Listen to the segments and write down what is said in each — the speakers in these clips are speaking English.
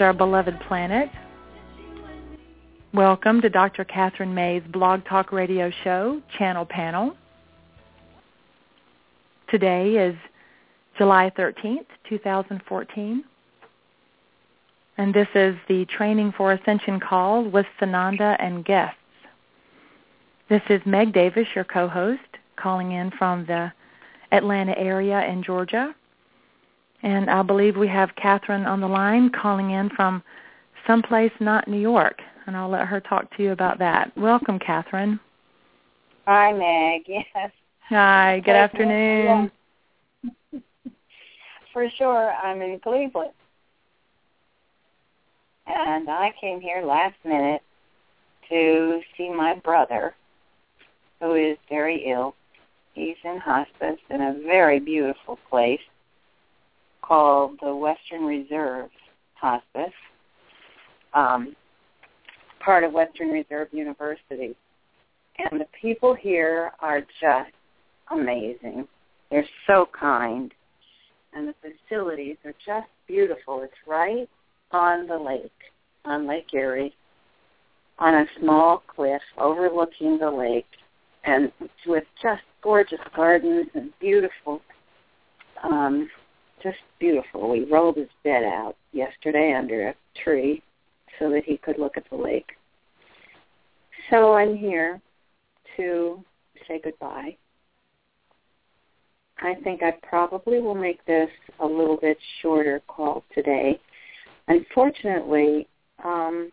Our beloved planet. Welcome to Dr. Kathryn May's Blog Talk Radio Show, Channel Panel. Today is July 13th, 2014. And this is the Training for Ascension call with Sananda and guests. This is Meg Davis, your co-host, calling in from the Atlanta area in Georgia. And I believe we have Kathryn on the line calling in from someplace not New York. And I'll let her talk to you about that. Welcome, Kathryn. Hi, Meg. Yes. Hi, good afternoon. For sure, I'm in Cleveland. And I came here last minute to see my brother, who is very ill. He's in hospice in a very beautiful place called the Western Reserve Hospice, um, part of Western Reserve University. And the people here are just amazing. They're so kind. And the facilities are just beautiful. It's right on the lake, on Lake Erie, on a small cliff overlooking the lake and with just gorgeous gardens and beautiful, um, just beautiful. We rolled his bed out yesterday under a tree so that he could look at the lake. So I'm here to say goodbye. I think I probably will make this a little bit shorter call today. Unfortunately, um,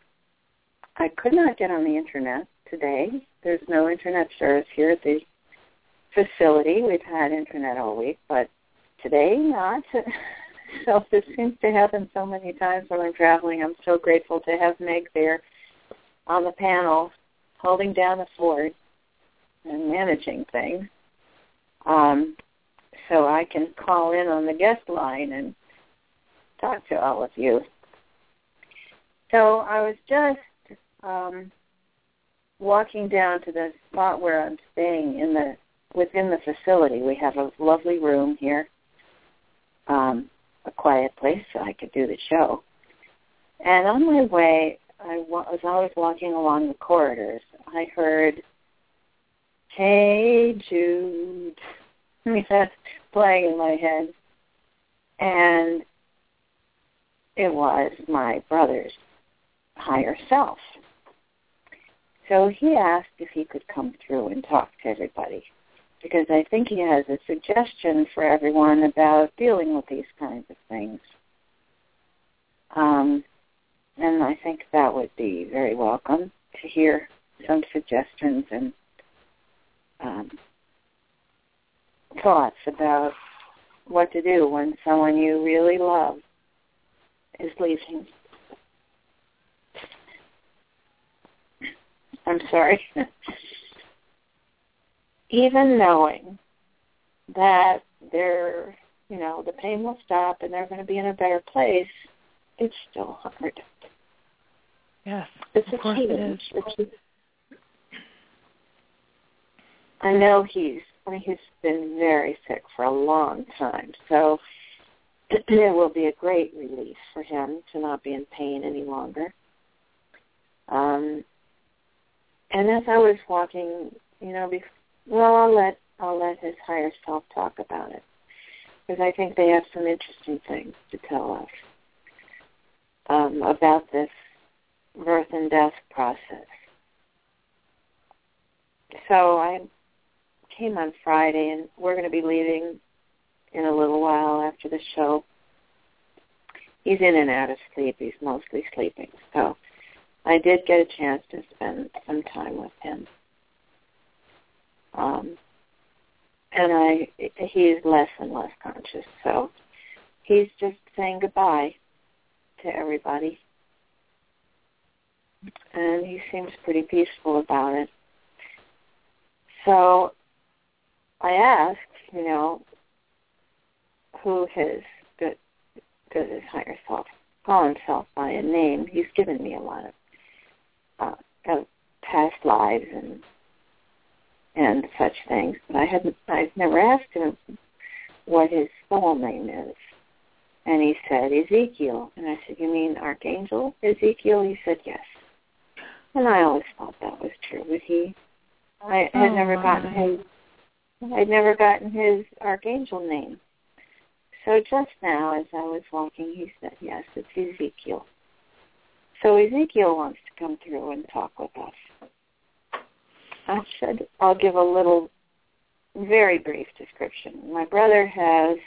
I could not get on the internet today. There's no internet service here at the facility. We've had internet all week, but today not. so this seems to happen so many times when I'm traveling. I'm so grateful to have Meg there on the panel holding down the fort and managing things. Um, so I can call in on the guest line and talk to all of you. So I was just um, walking down to the spot where I'm staying in the within the facility. We have a lovely room here, um, a quiet place so I could do the show. And on my way, I wa- as I was walking along the corridors, I heard, "Hey Jude," playing in my head, and it was my brother's higher self. So he asked if he could come through and talk to everybody because I think he has a suggestion for everyone about dealing with these kinds of things. Um, and I think that would be very welcome to hear some suggestions and um, thoughts about what to do when someone you really love is leaving. I'm sorry. Even knowing that they're, you know, the pain will stop and they're going to be in a better place, it's still hard. Yes, it's of a course change. it is. I know he's he's been very sick for a long time, so it will be a great relief for him to not be in pain any longer. Um, and as I was walking, you know, bef- well, I'll let I'll let his higher self talk about it because I think they have some interesting things to tell us um, about this birth and death process. So I came on Friday, and we're going to be leaving in a little while after the show. He's in and out of sleep. He's mostly sleeping. So I did get a chance to spend some time with him. Um, and I, he's less and less conscious. So he's just saying goodbye to everybody. And he seems pretty peaceful about it. So I asked, you know, who his good, good his higher self call himself by a name. He's given me a lot of, uh, of past lives and and such things, but I hadn't. I've never asked him what his soul name is. And he said Ezekiel, and I said, "You mean Archangel Ezekiel?" He said, "Yes." And I always thought that was true, but he, I had Oh, never gotten my. his I'd never gotten his archangel name. So just now, as I was walking, he said, yes, it's Ezekiel. So Ezekiel wants to come through and talk with us. I should, I'll give a little, very brief description. My brother has,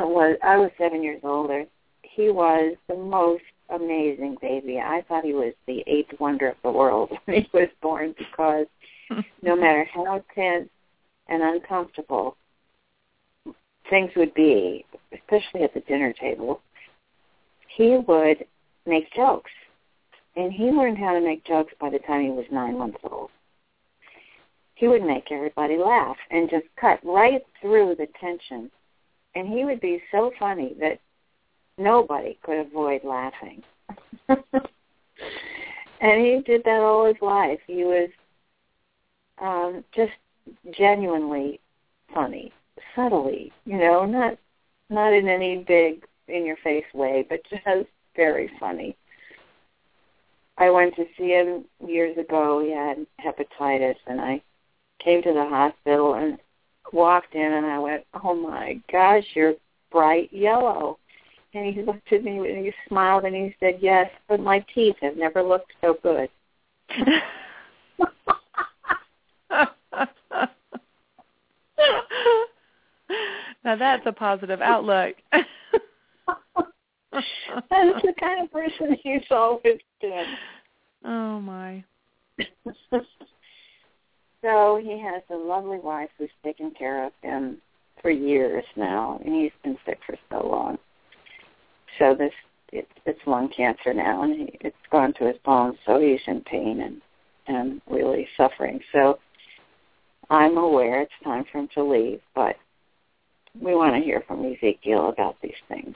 was, I was seven years older. He was the most amazing baby. I thought he was the eighth wonder of the world when he was born because no matter how tense and uncomfortable things would be, especially at the dinner table, he would make jokes. And he learned how to make jokes by the time he was nine months old. He would make everybody laugh and just cut right through the tension. And he would be so funny that nobody could avoid laughing. and he did that all his life. He was um, just genuinely funny, subtly, you know, not not in any big in your face way, but just very funny. I went to see him years ago. He had hepatitis, and I came to the hospital and walked in, and I went, "Oh my gosh, you're bright yellow." And he looked at me and he smiled and he said, "Yes, but my teeth have never looked so good." now that's a positive outlook. That's the kind of person he's always been. oh my. so he has a lovely wife who's taken care of him for years now, and he's been sick for so long. So this it, it's lung cancer now, and he, it's gone to his bones, so he's in pain and and really suffering. So I'm aware it's time for him to leave, but we want to hear from Ezekiel about these things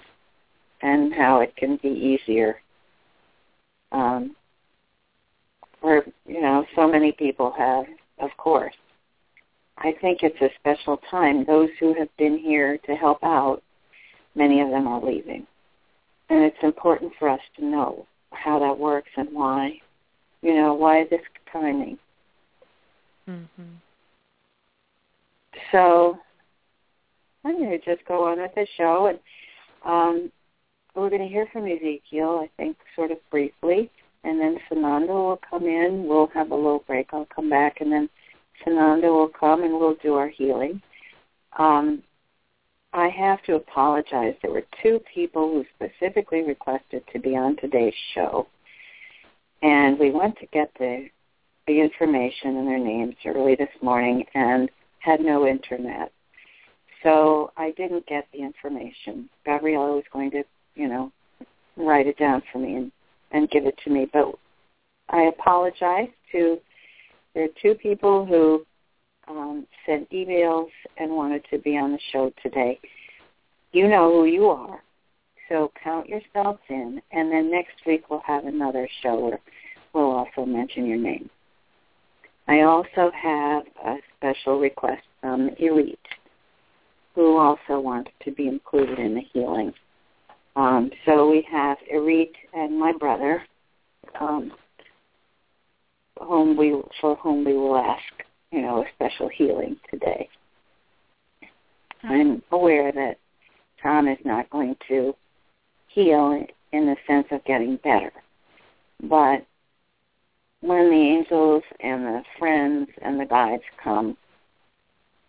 and how it can be easier. Um, for you know, so many people have, of course. I think it's a special time. Those who have been here to help out, many of them are leaving. And it's important for us to know how that works and why. You know, why this timing. Mhm. So I'm going to just go on with the show. And um, we're going to hear from Ezekiel, I think, sort of briefly, and then Sananda will come in. We'll have a little break. I'll come back, and then Sananda will come and we'll do our healing. Um, I have to apologize. There were two people who specifically requested to be on today's show, and we went to get the the information and their names early this morning and had no internet. So I didn't get the information. Gabriella was going to, you know, write it down for me and, and give it to me. But I apologize to there are two people who um, sent emails and wanted to be on the show today. You know who you are. So count yourselves in, and then next week we'll have another show where we'll also mention your name. I also have a special request from Elite, who also wants to be included in the healing. Um, so we have Elite and my brother, um, whom we for whom we will ask, you know, a special healing today. I'm aware that Tom is not going to heal in the sense of getting better, but when the angels and the friends and the guides come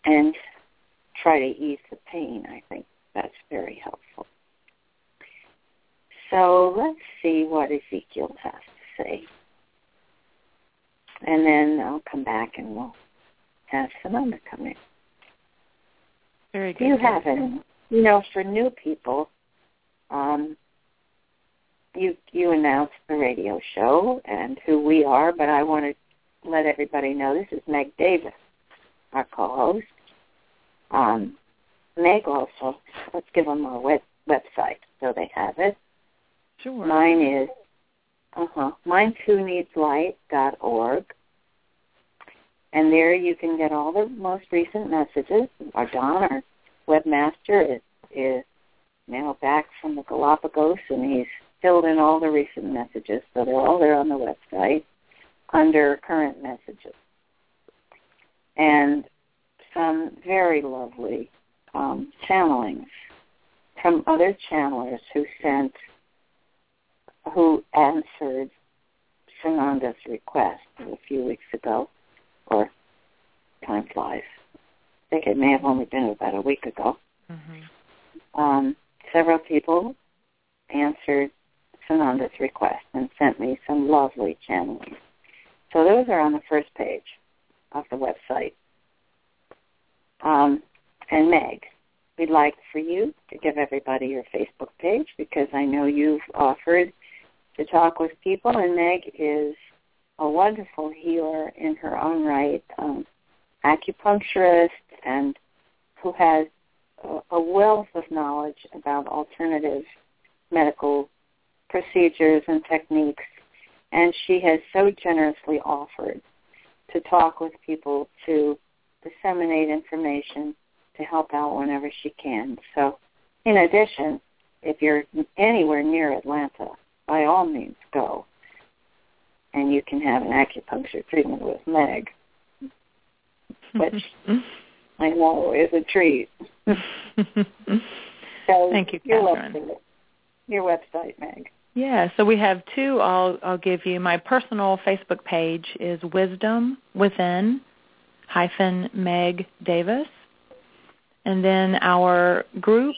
and try to ease the pain, I think that's very helpful. So let's see what Ezekiel has to say. And then I'll come back and we'll have Sananda come in. Very good. You haven't, you know, for new people, um, you you announced the radio show and who we are, but I want to let everybody know this is Meg Davis, our co-host. Um, Meg also, let's give them our web, website so they have it. Sure. Mine is, uh-huh, mine too needs light.org. And there you can get all the most recent messages. Our Don, our webmaster, is, is now back from the Galapagos, and he's filled in all the recent messages, so they're all there on the website under current messages. And some very lovely um, channelings from other channelers who sent, who answered Sananda's request a few weeks ago, or time flies. I think it may have only been about a week ago. Mm-hmm. Um, several people answered Sananda's request and sent me some lovely channelings. So those are on the first page of the website. Um, and Meg, we'd like for you to give everybody your Facebook page because I know you've offered to talk with people, and Meg is a wonderful healer in her own right, um, acupuncturist, and who has a, a wealth of knowledge about alternative medical procedures and techniques, and she has so generously offered to talk with people to disseminate information to help out whenever she can. So, in addition, if you're anywhere near Atlanta, by all means go. And you can have an acupuncture treatment with Meg, which I know is a treat. so Thank you, your Kathryn. website, your website, Meg. Yeah, so we have two. I'll I'll give you my personal Facebook page is Wisdom Within hyphen Meg Davis, and then our group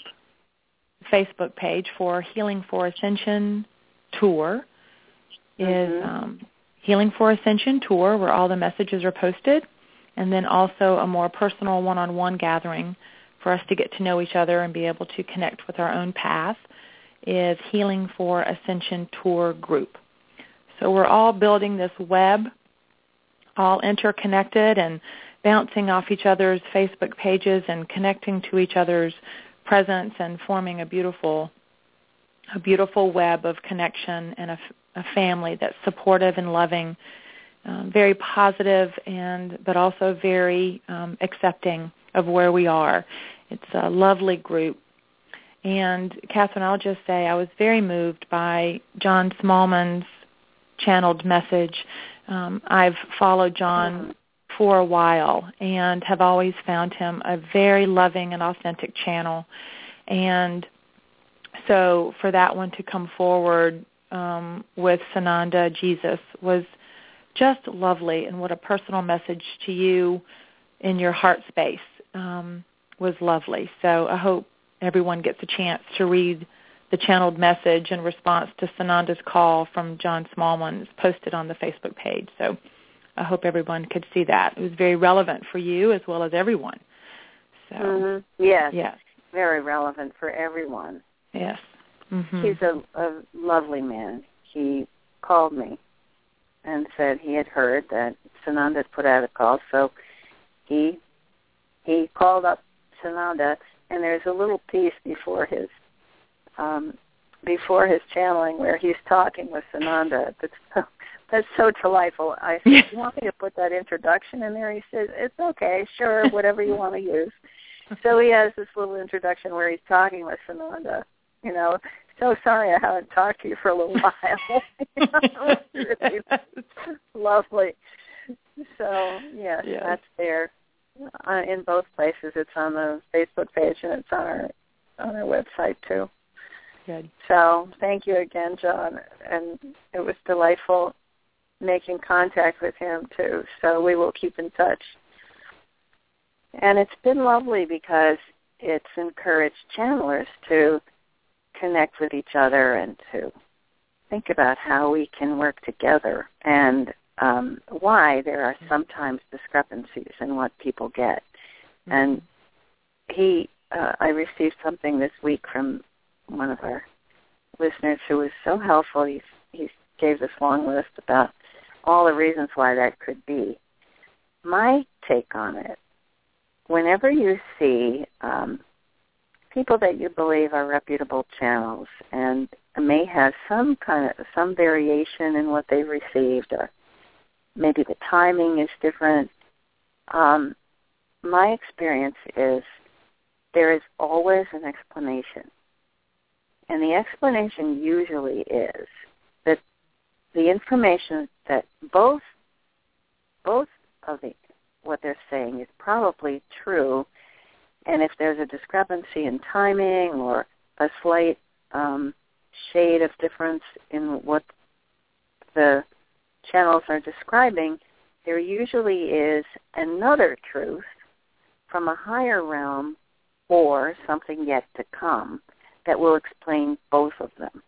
Facebook page for Healing for Ascension Tour is Mhm. um, Healing for Ascension Tour, where all the messages are posted, and then also a more personal one-on-one gathering for us to get to know each other and be able to connect with our own path is Healing for Ascension Tour Group. So we're all building this web, all interconnected and bouncing off each other's Facebook pages and connecting to each other's presence and forming a beautiful a beautiful web of connection and a, a family that's supportive and loving, um, very positive and but also very um, accepting of where we are. It's a lovely group and Kathryn, I'll just say I was very moved by John Smallman's channeled message. Um, I've followed John for a while and have always found him a very loving and authentic channel. And so for that one to come forward um, with Sananda Jesus was just lovely, and what a personal message to you in your heart space um, was lovely. So I hope everyone gets a chance to read the channeled message in response to Sananda's call from John Smallman. It's posted on the Facebook page. So I hope everyone could see that. It was very relevant for you as well as everyone. So mm-hmm. yes, yes, very relevant for everyone. Yes, mm-hmm. he's a, a lovely man. He called me and said he had heard that Sananda had put out a call, so he he called up Sananda, and there's a little piece before his um, before his channeling where he's talking with Sananda. That's so, that's so delightful. I said, "You want me to put that introduction in there?" He says, "It's okay, sure, whatever you want to use." So he has this little introduction where he's talking with Sananda. You know, so sorry I haven't talked to you for a little while. really lovely. So yes, yes, that's there uh, in both places. It's on the Facebook page and it's on our on our website too. Good. So thank you again, John, and it was delightful making contact with him too. So we will keep in touch. And it's been lovely because it's encouraged channelers to connect with each other and to think about how we can work together and um, why there are sometimes discrepancies in what people get. Mm-hmm. And he, uh, I received something this week from one of our listeners who was so helpful. He, he gave this long list about all the reasons why that could be. My take on it, whenever you see um, people that you believe are reputable channels and may have some kind of some variation in what they've received or maybe the timing is different. Um, my experience is there is always an explanation. And the explanation usually is that the information that both both of the what they're saying is probably true and if there's a discrepancy in timing or a slight um, shade of difference in what the channels are describing, there usually is another truth from a higher realm or something yet to come that will explain both of them.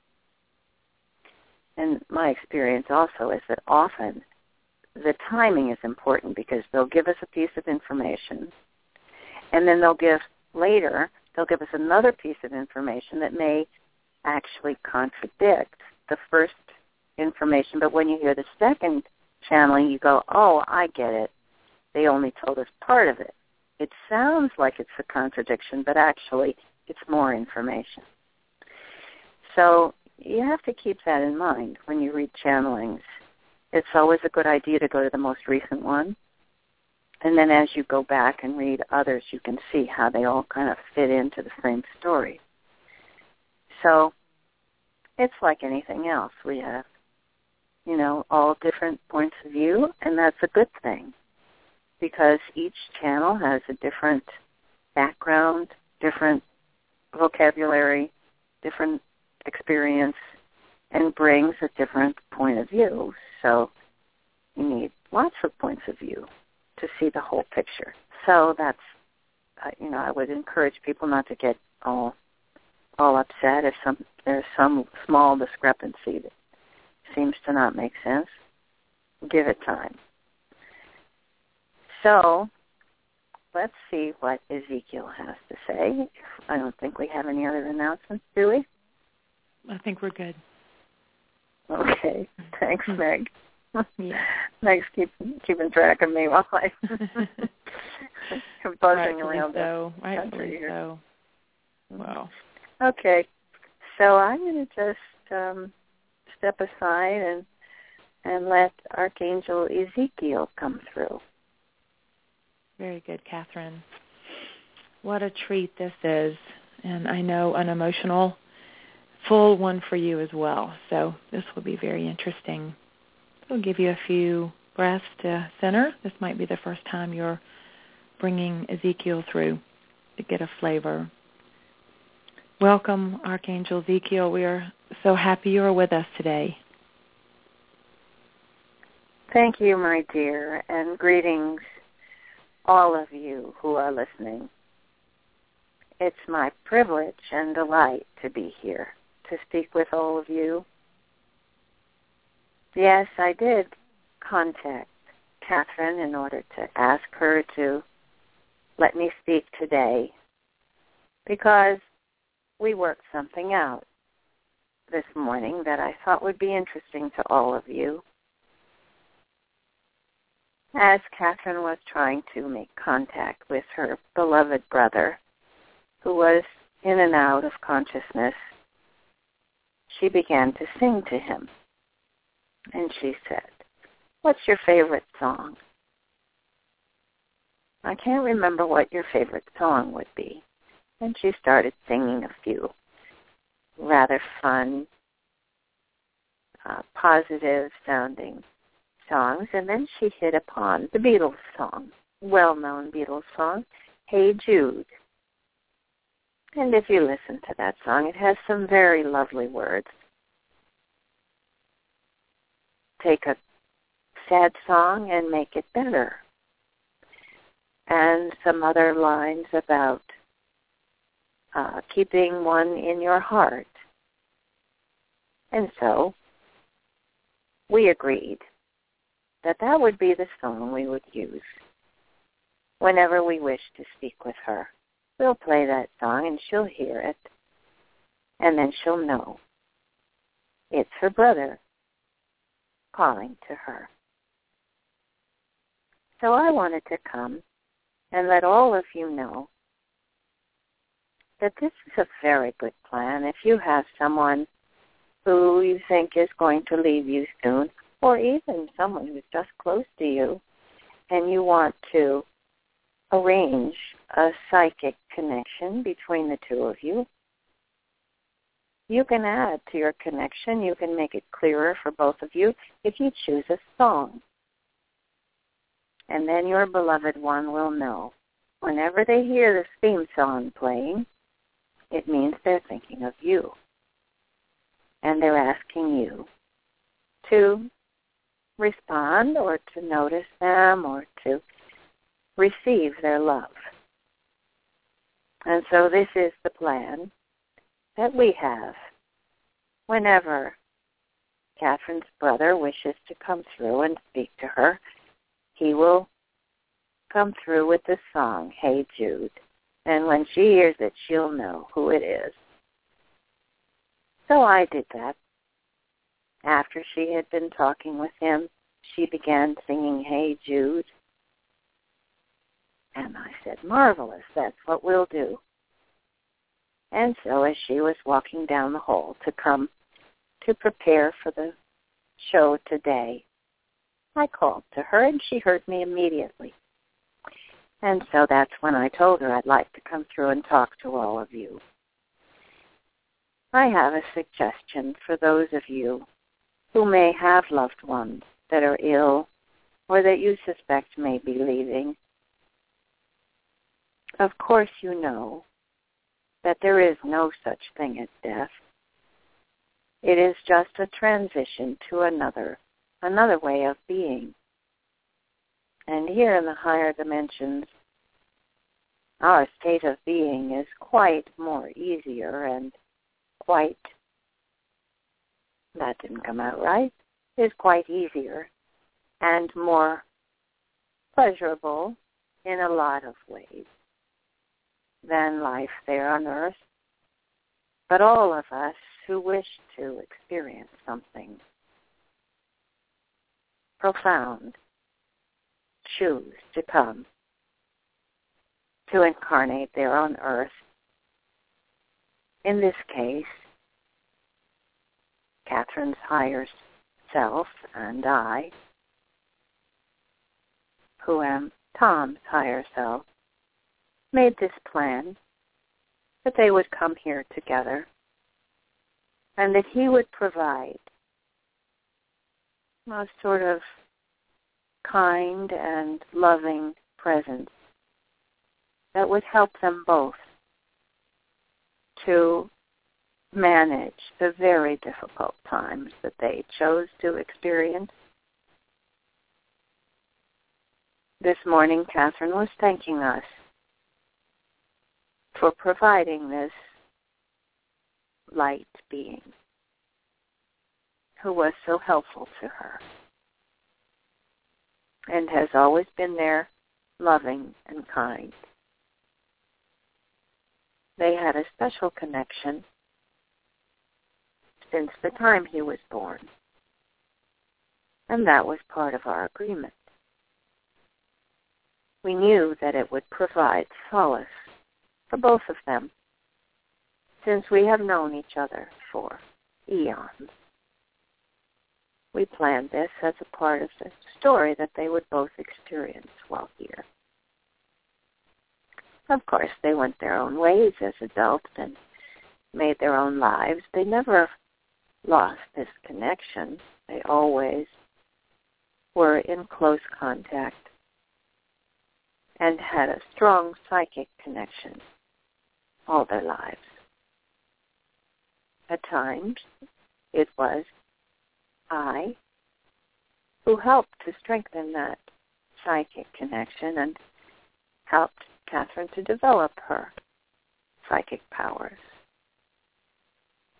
And my experience also is that often the timing is important because they'll give us a piece of information and then they'll give later, they'll give us another piece of information that may actually contradict the first information. But when you hear the second channeling, you go, oh, I get it. They only told us part of it. It sounds like it's a contradiction, but actually it's more information. So you have to keep that in mind when you read channelings. It's always a good idea to go to the most recent one and then as you go back and read others, you can see how they all kind of fit into the same story. So it's like anything else. We have, you know, all different points of view, and that's a good thing because each channel has a different background, different vocabulary, different experience, and brings a different point of view. So you need lots of points of view to see the whole picture. So that's, uh, you know, I would encourage people not to get all all upset if some there's some small discrepancy that seems to not make sense. Give it time. So let's see what Ezekiel has to say. I don't think we have any other announcements, do we? I think we're good. Okay. Thanks, hmm. Meg. yeah. Thanks keeping keeping track of me while I am buzzing Rightfully around so. the Rightfully country here. so. Wow. Okay. So I'm going to just um, step aside and and let Archangel Ezekiel come through. Very good, Kathryn. What a treat this is, and I know an emotional, full one for you as well. So this will be very interesting. We'll give you a few breaths to center. This might be the first time you're bringing Ezekiel through to get a flavor. Welcome, Archangel Ezekiel. We are so happy you are with us today. Thank you, my dear, and greetings all of you who are listening. It's my privilege and delight to be here to speak with all of you. Yes, I did contact Kathryn in order to ask her to let me speak today because we worked something out this morning that I thought would be interesting to all of you. As Kathryn was trying to make contact with her beloved brother, who was in and out of consciousness, she began to sing to him. And she said, What's your favorite song? I can't remember what your favorite song would be and she started singing a few rather fun, uh, positive sounding songs, and then she hit upon the Beatles song, well-known Beatles song, Hey Jude. And if you listen to that song, it has some very lovely words. Take a sad song and make it better. And some other lines about uh, keeping one in your heart. And so we agreed that that would be the song we would use whenever we wish to speak with her. We'll play that song and she'll hear it, and then she'll know it's her brother calling to her. So I wanted to come and let all of you know that this is a very good plan. If you have someone who you think is going to leave you soon, or even someone who's just close to you, and you want to arrange a psychic connection between the two of you, you can add to your connection. You can make it clearer for both of you if you choose a song. And then your beloved one will know. Whenever they hear this theme song playing, it means they're thinking of you. And they're asking you to respond or to notice them or to receive their love. And so this is the plan that we have whenever Kathryn's brother wishes to come through and speak to her, he will come through with the song, Hey Jude. And when she hears it, she'll know who it is. So I did that. After she had been talking with him, she began singing Hey Jude. And I said, marvelous, that's what we'll do. And so as she was walking down the hall to come to prepare for the show today, I called to her and she heard me immediately. And so that's when I told her I'd like to come through and talk to all of you. I have a suggestion for those of you who may have loved ones that are ill or that you suspect may be leaving. Of course you know that there is no such thing as death. It is just a transition to another, another way of being. And here in the higher dimensions, our state of being is quite more easier and quite, that didn't come out right, is quite easier and more pleasurable in a lot of ways than life there on earth. But all of us who wish to experience something profound choose to come to incarnate there on earth. In this case, Kathryn's higher self and I, who am Tom's higher self, made this plan that they would come here together and that he would provide a sort of kind and loving presence that would help them both to manage the very difficult times that they chose to experience. This morning, Kathryn was thanking us for providing this light being who was so helpful to her and has always been there, loving and kind. They had a special connection since the time he was born. And that was part of our agreement. We knew that it would provide solace for both of them since we have known each other for eons. We planned this as a part of the story that they would both experience while here. Of course, they went their own ways as adults and made their own lives. They never lost this connection. They always were in close contact and had a strong psychic connection all their lives. At times, it was I who helped to strengthen that psychic connection and helped Kathryn to develop her psychic powers.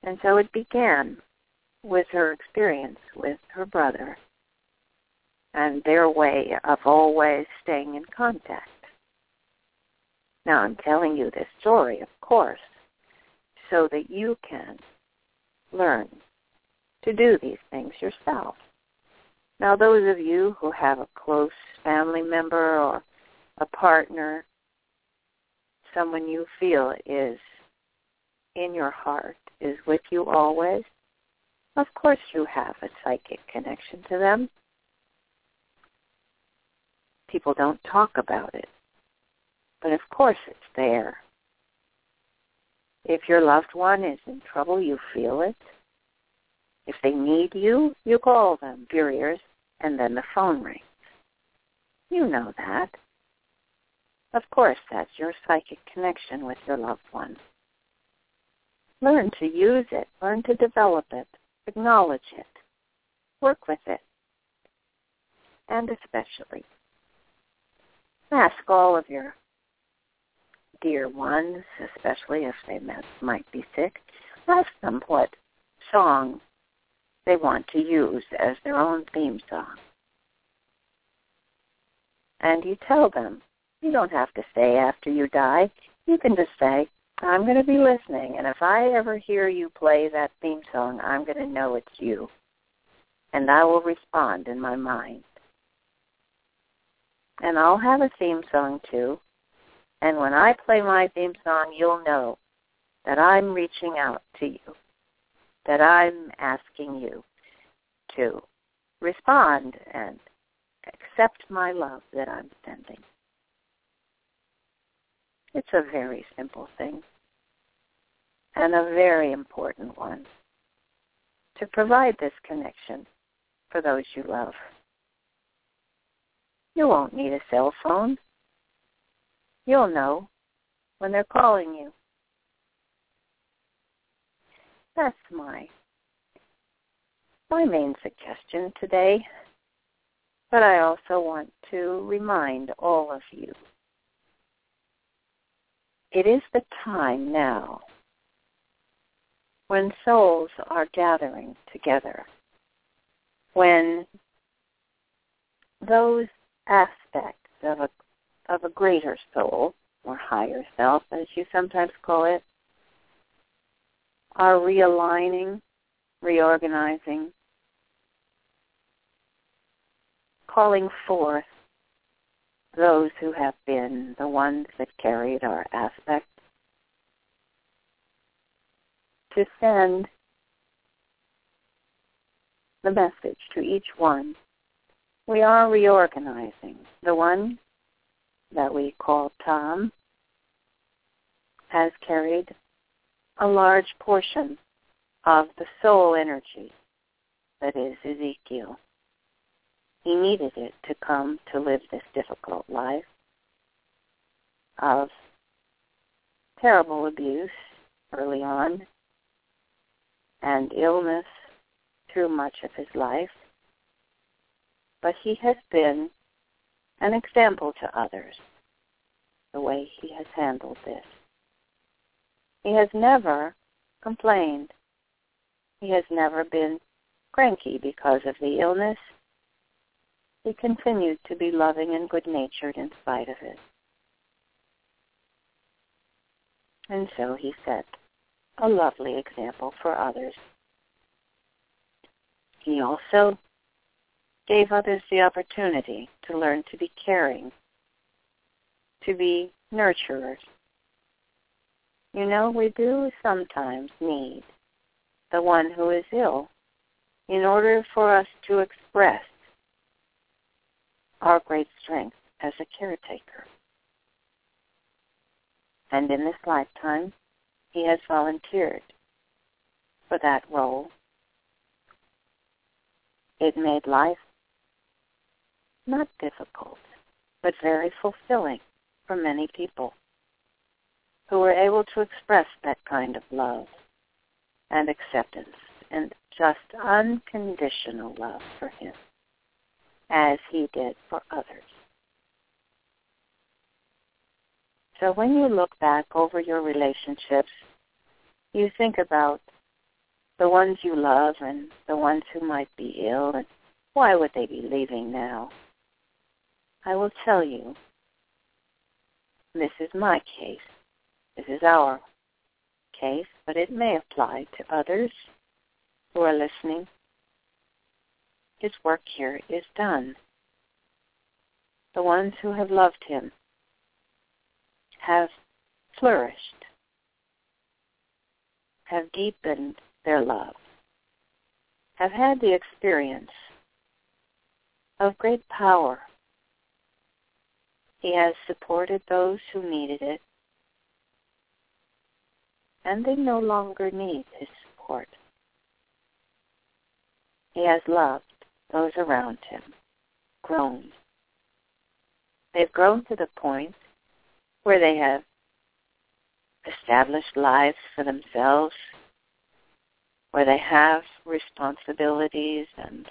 And so it began with her experience with her brother and their way of always staying in contact. Now I'm telling you this story, of course, so that you can learn to do these things yourself. Now those of you who have a close family member or a partner, someone you feel is in your heart, is with you always, of course you have a psychic connection to them. People don't talk about it. But of course it's there. If your loved one is in trouble, you feel it. If they need you, you call them, your ears, and then the phone rings. You know that. Of course, that's your psychic connection with your loved one. Learn to use it. Learn to develop it acknowledge it, work with it, and especially ask all of your dear ones, especially if they might be sick, ask them what song they want to use as their own theme song. And you tell them. You don't have to say after you die. You can just say, I'm going to be listening, and if I ever hear you play that theme song, I'm going to know it's you. And I will respond in my mind. And I'll have a theme song too. And when I play my theme song, you'll know that I'm reaching out to you, that I'm asking you to respond and accept my love that I'm sending. It's a very simple thing and a very important one to provide this connection for those you love. You won't need a cell phone. You'll know when they're calling you. That's my my main suggestion today. But I also want to remind all of you it is the time now when souls are gathering together, when those aspects of a of a greater soul or higher self, as you sometimes call it, are realigning, reorganizing, calling forth those who have been the ones that carried our aspect, to send the message to each one. We are reorganizing. The one that we call Tom has carried a large portion of the soul energy that is Ezekiel. He needed it to come to live this difficult life of terrible abuse early on and illness through much of his life, but he has been an example to others the way he has handled this. He has never complained. He has never been cranky because of the illness. He continued to be loving and good-natured in spite of it. And so he set a lovely example for others. He also gave others the opportunity to learn to be caring, to be nurturers. You know, we do sometimes need the one who is ill in order for us to express our great strength as a caretaker. And in this lifetime, he has volunteered for that role. It made life not difficult, but very fulfilling for many people who were able to express that kind of love and acceptance and just unconditional love for him as he did for others. So when you look back over your relationships, you think about the ones you love and the ones who might be ill and why would they be leaving now? I will tell you, this is my case. This is our case, but it may apply to others who are listening. His work here is done. The ones who have loved him have flourished, have deepened their love, have had the experience of great power. He has supported those who needed it, and they no longer need his support. He has loved those around him, grown. They've grown to the point where they have established lives for themselves, where they have responsibilities and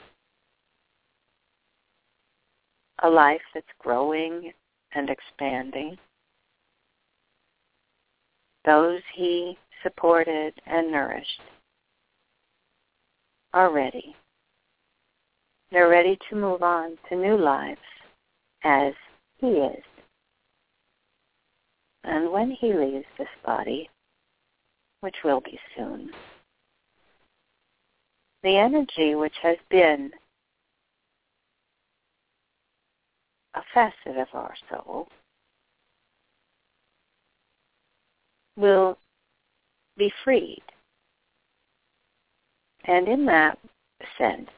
a life that's growing and expanding. Those he supported and nourished are ready. They're ready to move on to new lives as he is. And when he leaves this body, which will be soon, the energy which has been a facet of our soul will be freed. And in that sense,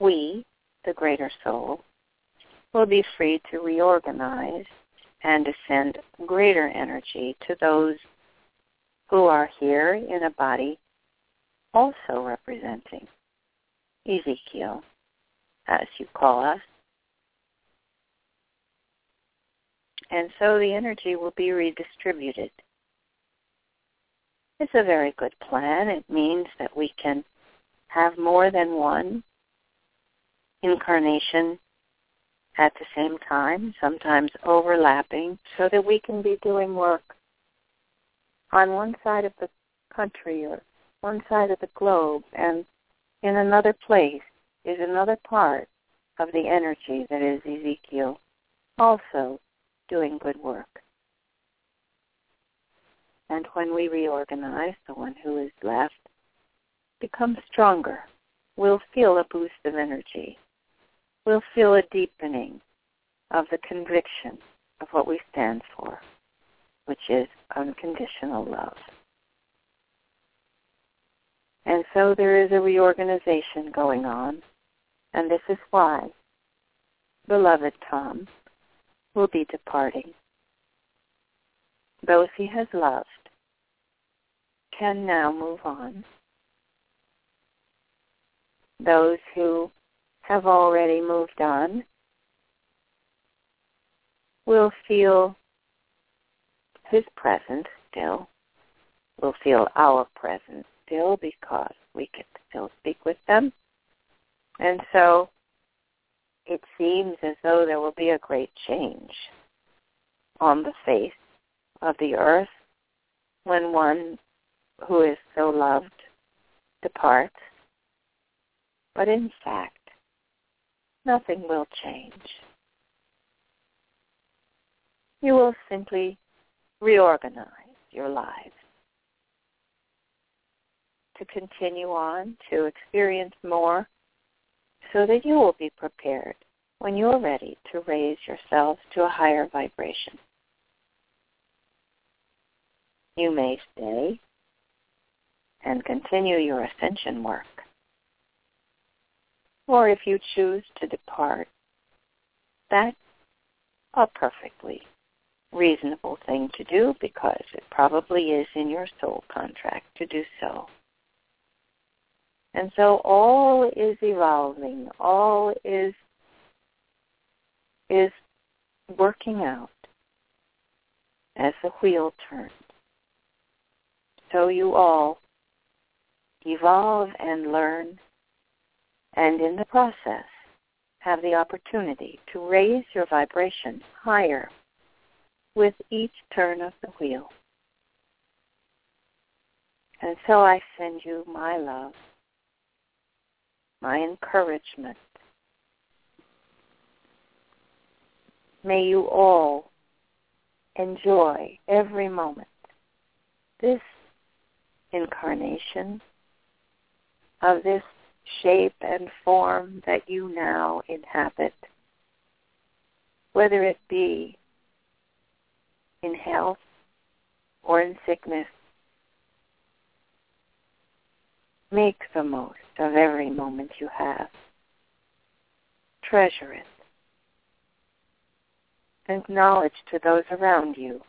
we, the greater soul, will be free to reorganize and to send greater energy to those who are here in a body also representing Ezekiel, as you call us. And so the energy will be redistributed. It's a very good plan. It means that we can have more than one incarnation at the same time, sometimes overlapping, so that we can be doing work on one side of the country or one side of the globe, and in another place is another part of the energy that is Ezekiel, also doing good work. And when we reorganize, the one who is left becomes stronger. We'll feel a boost of energy we'll feel a deepening of the conviction of what we stand for, which is unconditional love. And so there is a reorganization going on, and this is why beloved Tom will be departing. Those he has loved can now move on. Those who have already moved on will feel his presence still will feel our presence still because we can still speak with them. And so it seems as though there will be a great change on the face of the earth when one who is so loved departs. But in fact, nothing will change. You will simply reorganize your lives to continue on to experience more so that you will be prepared when you're ready to raise yourselves to a higher vibration. You may stay and continue your ascension work. Or if you choose to depart, that's a perfectly reasonable thing to do because it probably is in your soul contract to do so. And so all is evolving, all is is working out as the wheel turns. So you all evolve and learn and in the process have the opportunity to raise your vibration higher with each turn of the wheel. And so I send you my love, my encouragement. May you all enjoy every moment. This incarnation of this shape and form that you now inhabit, whether it be in health or in sickness. Make the most of every moment you have. Treasure it. Acknowledge to those around you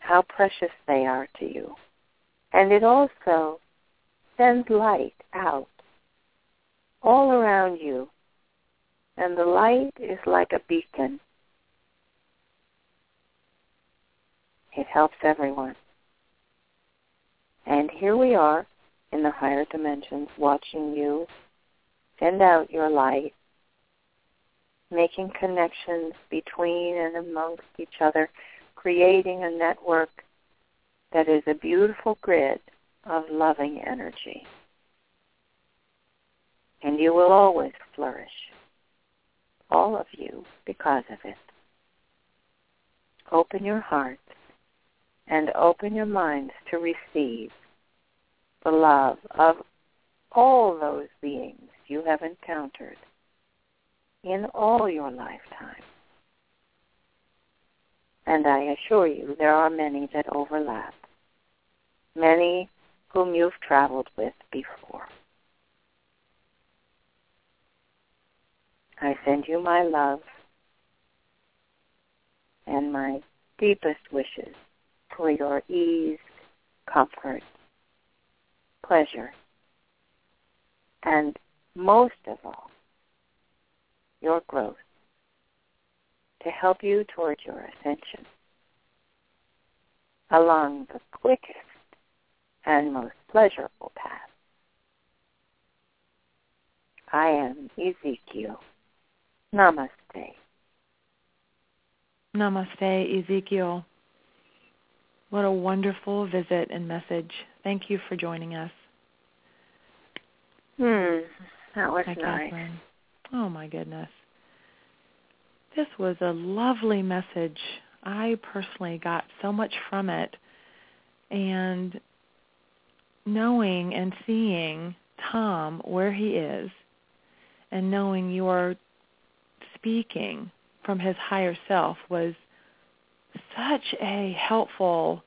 how precious they are to you. And it also sends light out all around you. And the light is like a beacon It helps everyone. And here we are in the higher dimensions watching you send out your light, making connections between and amongst each other, creating a network that is a beautiful grid of loving energy. And you will always flourish, all of you, because of it. Open your heart and open your minds to receive the love of all those beings you have encountered in all your lifetime. And I assure you there are many that overlap, many whom you've traveled with before. I send you my love and my deepest wishes for your ease, comfort, pleasure, and most of all, your growth to help you toward your ascension along the quickest and most pleasurable path. I am Ezekiel. Namaste. Namaste, Ezekiel. What a wonderful visit and message. Thank you for joining us. Hmm, that was nice. Kathryn. Oh my goodness. This was a lovely message. I personally got so much from it. And knowing and seeing Tom where he is and knowing you are speaking from his higher self was such a helpful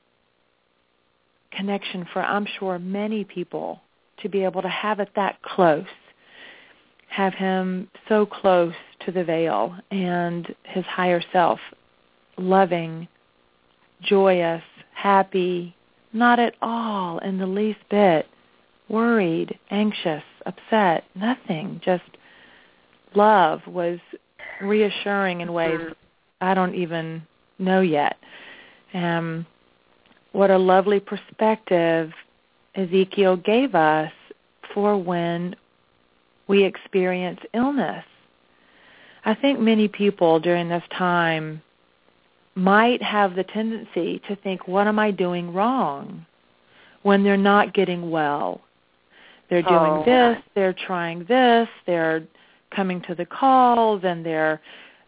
connection for I'm sure many people to be able to have it that close, have him so close to the veil and his higher self, loving, joyous, happy, not at all in the least bit worried, anxious, upset, nothing, just love was reassuring in ways I don't even know yet. Um, what a lovely perspective Ezekiel gave us for when we experience illness. I think many people during this time might have the tendency to think, what am I doing wrong? When they're not getting well. They're doing Oh. this, they're trying this, they're coming to the calls and they're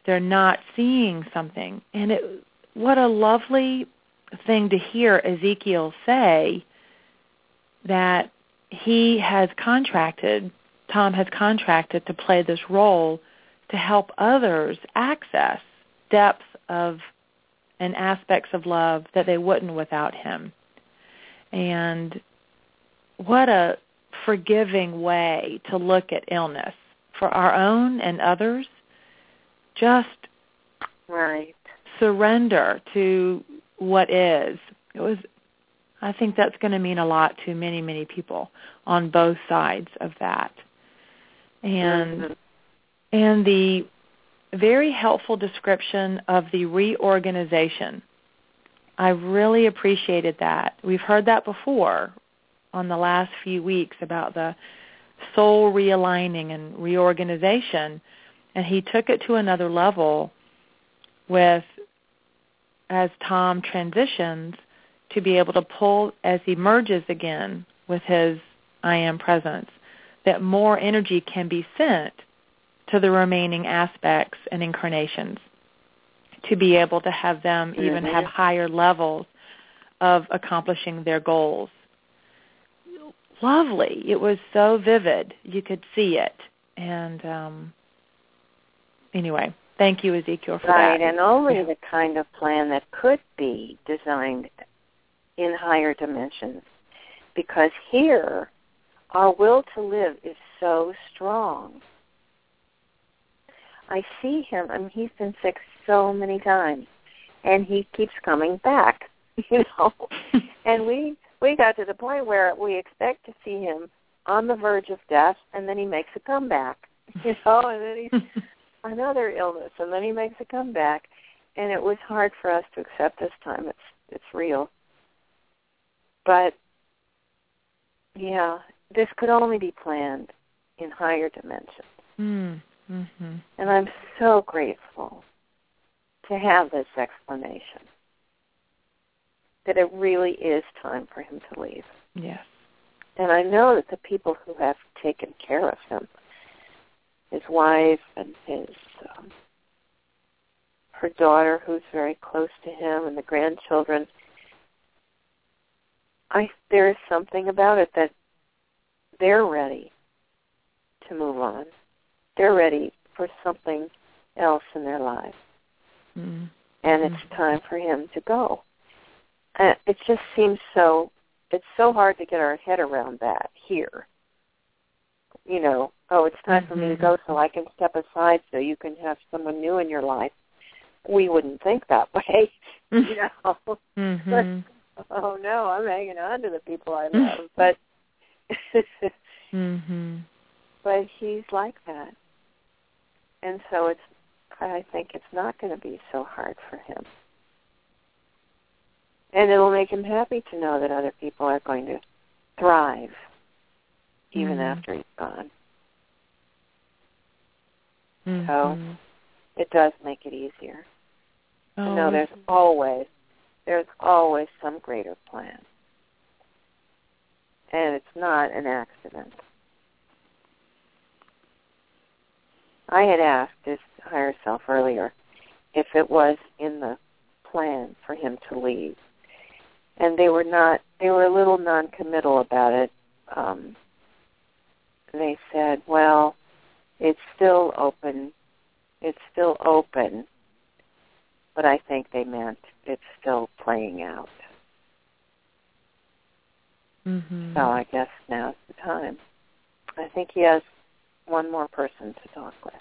they're not seeing something. And it what a lovely thing to hear Ezekiel say that he has contracted, Tom has contracted to play this role to help others access depths of and aspects of love that they wouldn't without him. And what a forgiving way to look at illness for our own and others. Just Right. surrender to what is. It was I think that's going to mean a lot to many, many people on both sides of that. And Mhm. and the very helpful description of the reorganization. I really appreciated that. We've heard that before on the last few weeks about the soul realigning and reorganization and he took it to another level with as Tom transitions to be able to pull as he merges again with his I am presence that more energy can be sent to the remaining aspects and incarnations to be able to have them even Mhm. have higher levels of accomplishing their goals. Lovely. It was so vivid. You could see it. And um anyway, thank you Ezekiel for Right, that. and only Yeah. the kind of plan that could be designed in higher dimensions. Because here, our will to live is so strong. I see him, I mean, he's been sick so many times, and he keeps coming back, you know. and we we got to the point where we expect to see him on the verge of death, and then he makes a comeback, you know, and then he's another illness, and then he makes a comeback, and it was hard for us to accept this time. It's it's real, but yeah, this could only be planned in higher dimensions, mm. Mhm. and I'm so grateful to have this explanation that it really is time for him to leave. Yes. And I know that the people who have taken care of him, his wife and his um, her daughter, who's very close to him, and the grandchildren, I there is something about it that they're ready to move on. They're ready for something else in their lives, Mm. and it's time for him to go. Uh, it just seems so it's so hard to get our head around that here. You know, oh, it's time for me to Mhm. go so I can step aside so you can have someone new in your life. We wouldn't think that way, you know. Mhm. oh no, I'm hanging on to the people I love, but mhm. but he's like that, and so it's. I think it's not going to be so hard for him, and it'll make him happy to know that other people are going to thrive even Mhm. after he's gone. Mhm. It does make it easier to Oh, know there's always there's always some greater plan, and it's not an accident. I had asked his higher self earlier if it was in the plan for him to leave, and they were not. They were a little non-committal about it. Um, they said, "Well, it's still open. It's still open." But I think they meant it's still playing out. Mhm. So I guess now's the time. I think he has one more person to talk with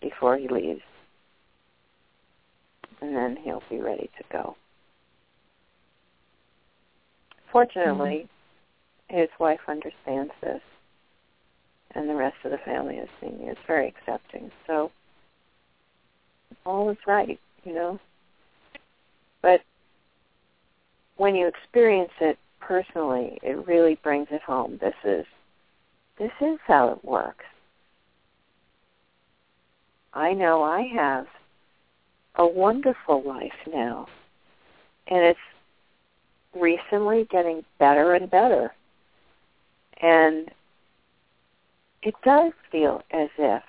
before he leaves. And then he'll be ready to go. Fortunately, his wife understands this. And the rest of the family is seeing is very accepting. So all is right, you know. But when you experience it personally, it really brings it home. This is this is how it works. I know I have a wonderful life now. And it's recently getting better and better. And it does feel as if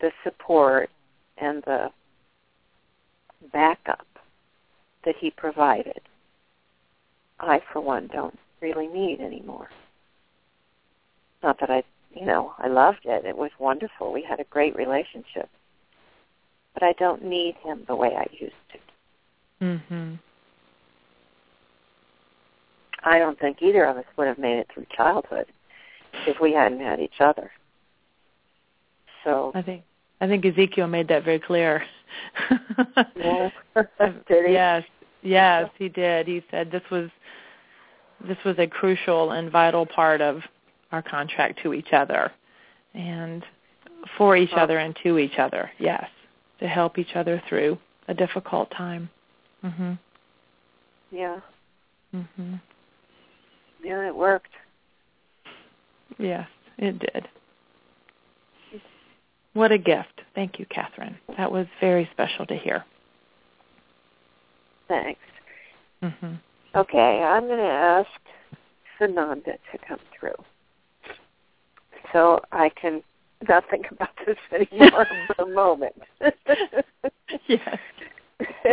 the support and the backup that he provided, I, for one, don't really need anymore. Not that I, you know, I loved it. It was wonderful. We had a great relationship. But I don't need him the way I used to. Mhm. I don't think either of us would have made it through childhood if we hadn't had each other. So I think I think Ezekiel made that very clear. he? Yes, yes, he did. He said this was this was a crucial and vital part of our contract to each other, and for each Oh. other and to each other. Yes, to help each other through a difficult time. Mhm. Yeah. Mhm. Yeah, it worked. Yes, it did. What a gift. Thank you, Kathryn. That was very special to hear. Thanks. Mhm. Okay, I'm going to ask Sananda to come through. So I can not think about this anymore for the moment. yes.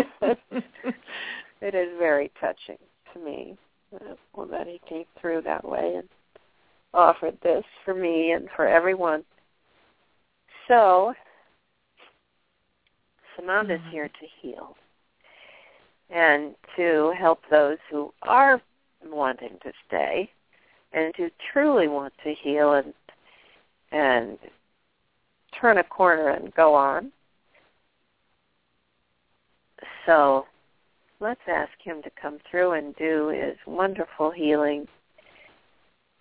it is very touching to me uh, well, that he came through that way and offered this for me and for everyone. So, Sananda's here to heal and to help those who are wanting to stay and who truly want to heal and and turn a corner and go on. So let's ask him to come through and do his wonderful healing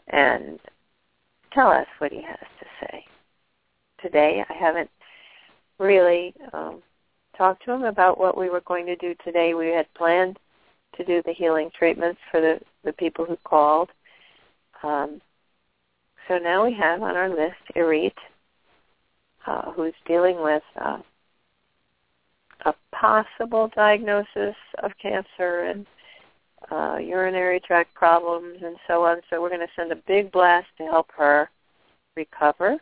and tell us what he has to say. Today I haven't really um, talked to him about what we were going to do today. We had planned to do the healing treatments for the, the people who called. Um, so now we have on our list Irit, uh, who's dealing with uh, a possible diagnosis of cancer and uh, urinary tract problems and so on. So we're going to send a big blast to help her recover.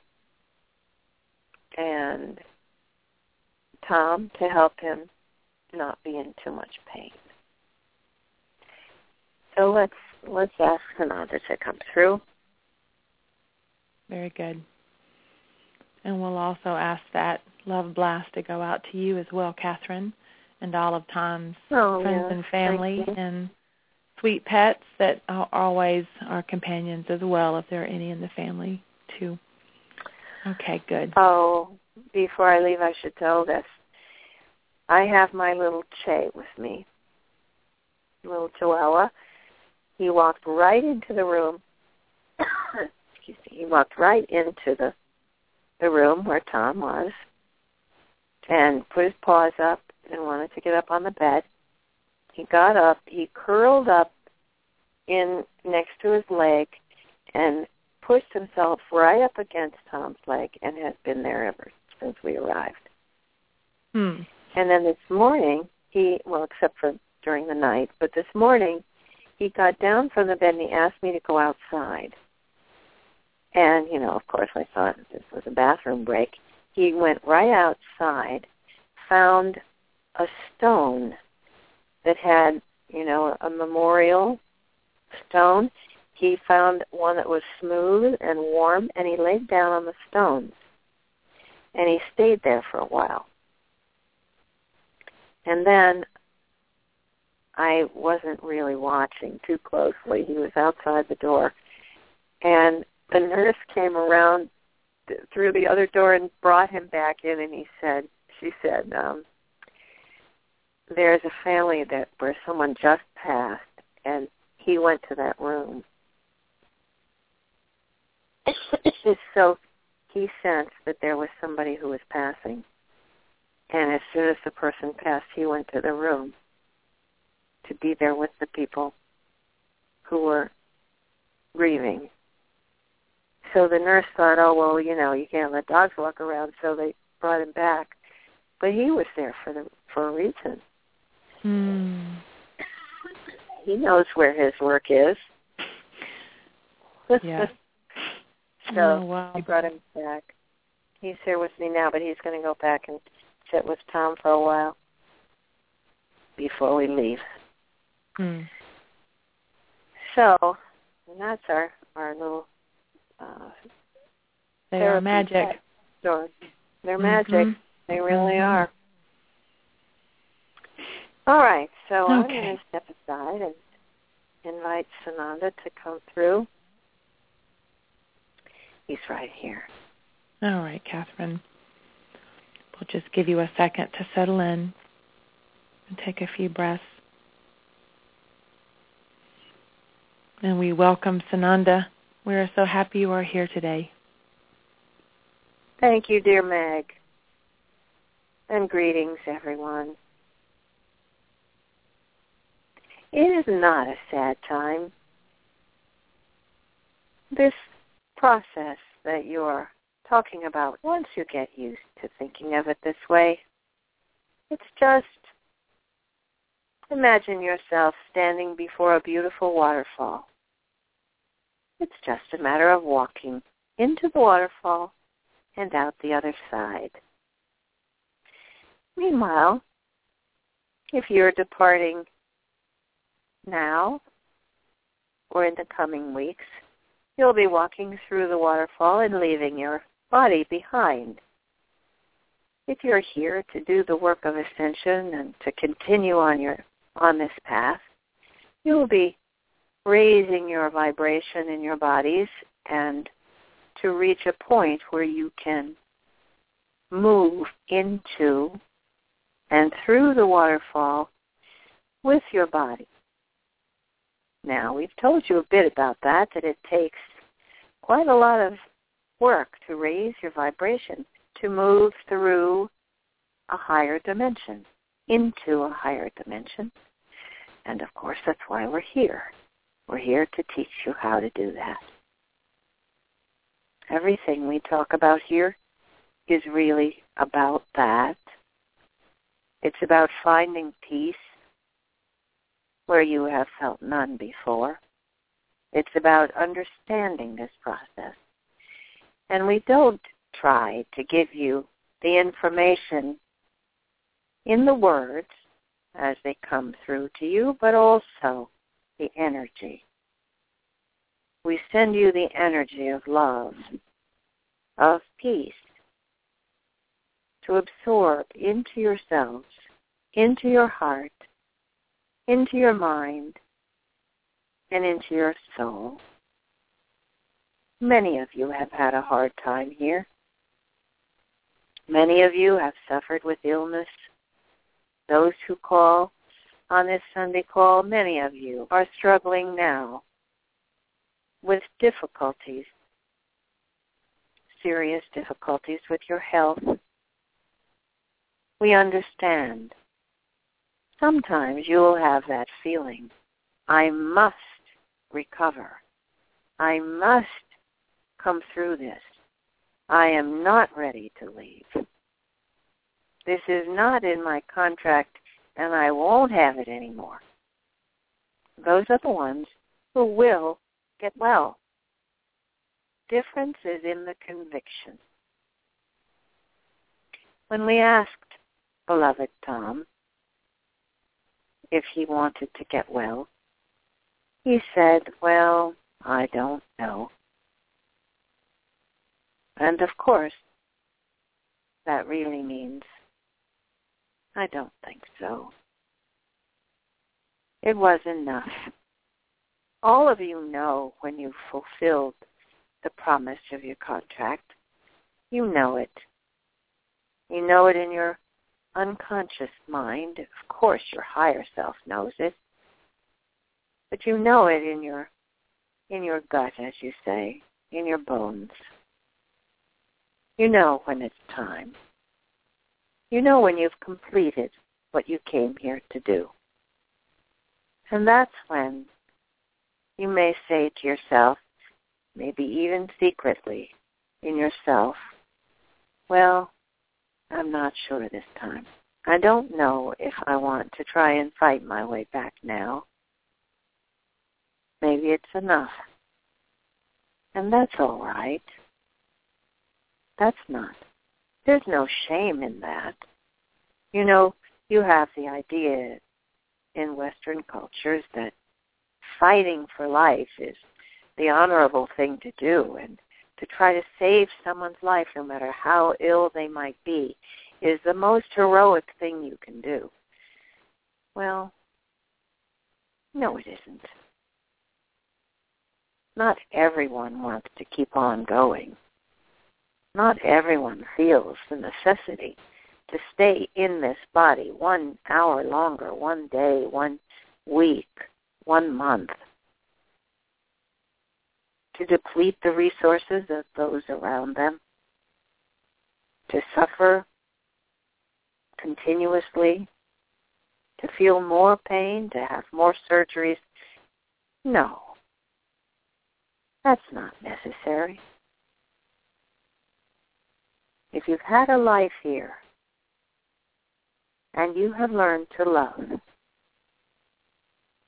And Tom to help him not be in too much pain. So let's let's ask Sananda to come through. Very good. And we'll also ask that love blast to go out to you as well, Kathryn, and all of Tom's Oh, friends and family and sweet pets that are always are companions as well, if there are any in the family too. Okay, good. Oh, before I leave, I should tell this. I have my little Che with me, little Chihuahua. He walked right into the room. Excuse me. He walked right into the the room where Tom was, and put his paws up and wanted to get up on the bed. He got up. He curled up in next to his leg, and pushed himself right up against Tom's leg and has been there ever since we arrived. Hmm. And then this morning, he, well, except for during the night, but this morning, he got down from the bed and he asked me to go outside. And, you know, of course, I thought this was a bathroom break. He went right outside, found a stone that had, you know, a memorial stone. He found one that was smooth and warm, and he laid down on the stones. And he stayed there for a while. And then I wasn't really watching too closely. He was outside the door. And the nurse came around th- through the other door and brought him back in and he said she said um there's a family that where someone just passed and he went to that room so he sensed that there was somebody who was passing and as soon as the person passed he went to the room to be there with the people who were grieving. So the nurse thought, oh well, you know, you can't let dogs walk around, so they brought him back. But he was there for the for a reason. Mm. He knows where his work is. Yeah. so oh, wow. he brought him back. He's here with me now, but he's going to go back and sit with Tom for a while before we leave. Mm. So, and that's our our little uh, They are magic. story. They're Mhm. magic. They really Mhm. are. All right, so I'm going to step aside and invite Sananda to come through. He's right here. All right, Kathryn. We'll just give you a second to settle in and take a few breaths. And we welcome Sananda. We are so happy you are here today. Thank you, dear Meg. And greetings, everyone. It is not a sad time. This process that you're talking about, once you get used to thinking of it this way, it's just imagine yourself standing before a beautiful waterfall. It's just a matter of walking into the waterfall and out the other side. Meanwhile, if you're departing now or in the coming weeks, you'll be walking through the waterfall and leaving your body behind. If you're here to do the work of ascension and to continue on your on this path, you'll be raising your vibration in your bodies and to reach a point where you can move into and through the waterfall with your body. Now, we've told you a bit about that, that it takes quite a lot of work to raise your vibration, to move through a higher dimension, into a higher dimension. And of course, that's why we're here. We're here to teach you how to do that. Everything we talk about here is really about that. It's about finding peace where you have felt none before. It's about understanding this process. And we don't try to give you the information in the words as they come through to you, but also the energy. We send you the energy of love, of peace, to absorb into yourselves, into your heart, into your mind, and into your soul. Many of you have had a hard time here. Many of you have suffered with illness. Those who call on this Sunday call, many of you are struggling now with difficulties, serious difficulties with your health. We understand. Sometimes you will have that feeling, I must recover. I must come through this. I am not ready to leave. This is not in my contract and I won't have it anymore. Those are the ones who will get well. Difference is in the conviction. When we asked beloved Tom if he wanted to get well, he said, well, I don't know. And of course, that really means I don't think so. It was enough. All of you know when you've fulfilled the promise of your contract. You know it. You know it in your unconscious mind. Of course, your higher self knows it. But you know it in your in your gut, as you say, in your bones. You know when it's time. You know when you've completed what you came here to do. And that's when you may say to yourself, maybe even secretly in yourself, well, I'm not sure this time. I don't know if I want to try and fight my way back now. Maybe it's enough. And that's all right. That's not. There's no shame in that. You know, you have the idea in Western cultures that fighting for life is the honorable thing to do and to try to save someone's life no matter how ill they might be is the most heroic thing you can do. Well, no it isn't. Not everyone wants to keep on going. Not everyone feels the necessity to stay in this body one hour longer, one day, one week, one month, to deplete the resources of those around them, to suffer continuously, to feel more pain, to have more surgeries. No, that's not necessary. If you've had a life here and you have learned to love,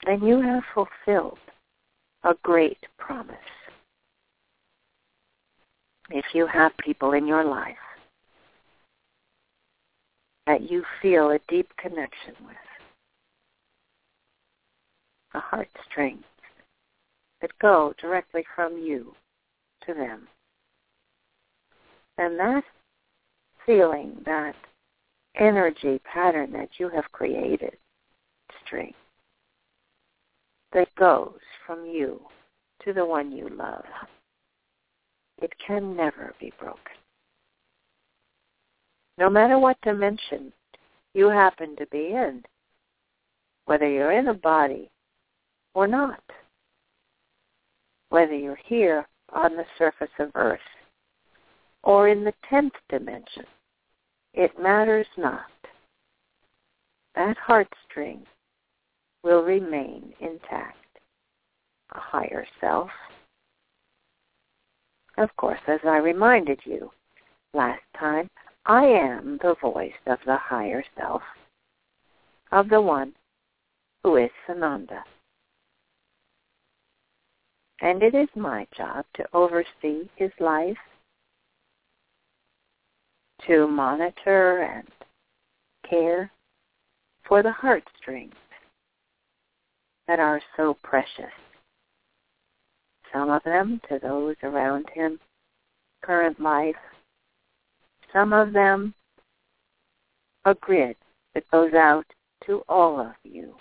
then you have fulfilled a great promise. If you have people in your life that you feel a deep connection with, a heartstring that go directly from you to them, then that feeling, that energy pattern that you have created, string, that goes from you to the one you love, it can never be broken. No matter what dimension you happen to be in, whether you're in a body or not, whether you're here on the surface of Earth or in the tenth dimension, it matters not. That heartstring will remain intact. A higher self. Of course, as I reminded you last time, I am the voice of the higher self, of the one who is Sananda. And it is my job to oversee his life to monitor and care for the heartstrings that are so precious. Some of them to those around him, current life. Some of them a grid that goes out to all of you.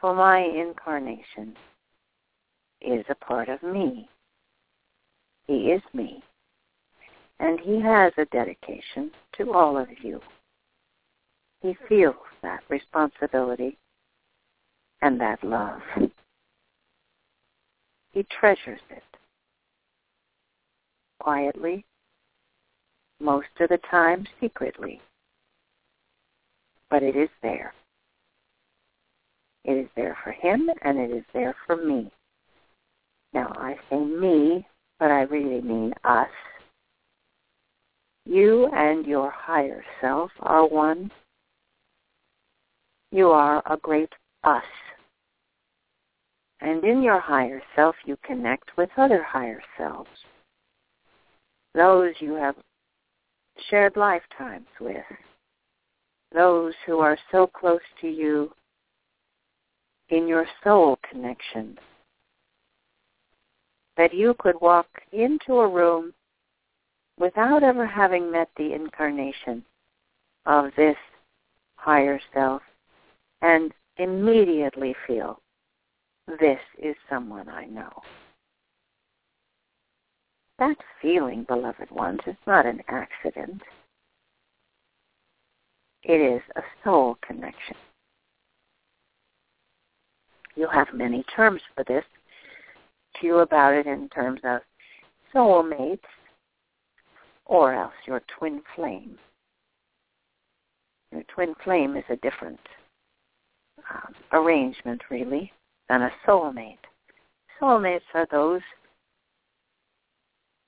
For my incarnation is a part of me. He is me. And he has a dedication to all of you. He feels that responsibility and that love. He treasures it. Quietly, most of the time secretly. But it is there. It is there for him and it is there for me. Now I say me, but I really mean us you and your higher self are one. You are a great us. And in your higher self, you connect with other higher selves. Those you have shared lifetimes with. Those who are so close to you in your soul connections that you could walk into a room without ever having met the incarnation of this higher self and immediately feel this is someone I know. That feeling, beloved ones, is not an accident. It is a soul connection. You have many terms for this. Few about it in terms of soulmates, or else your twin flame. Your twin flame is a different um, arrangement, really, than a soulmate. Soulmates are those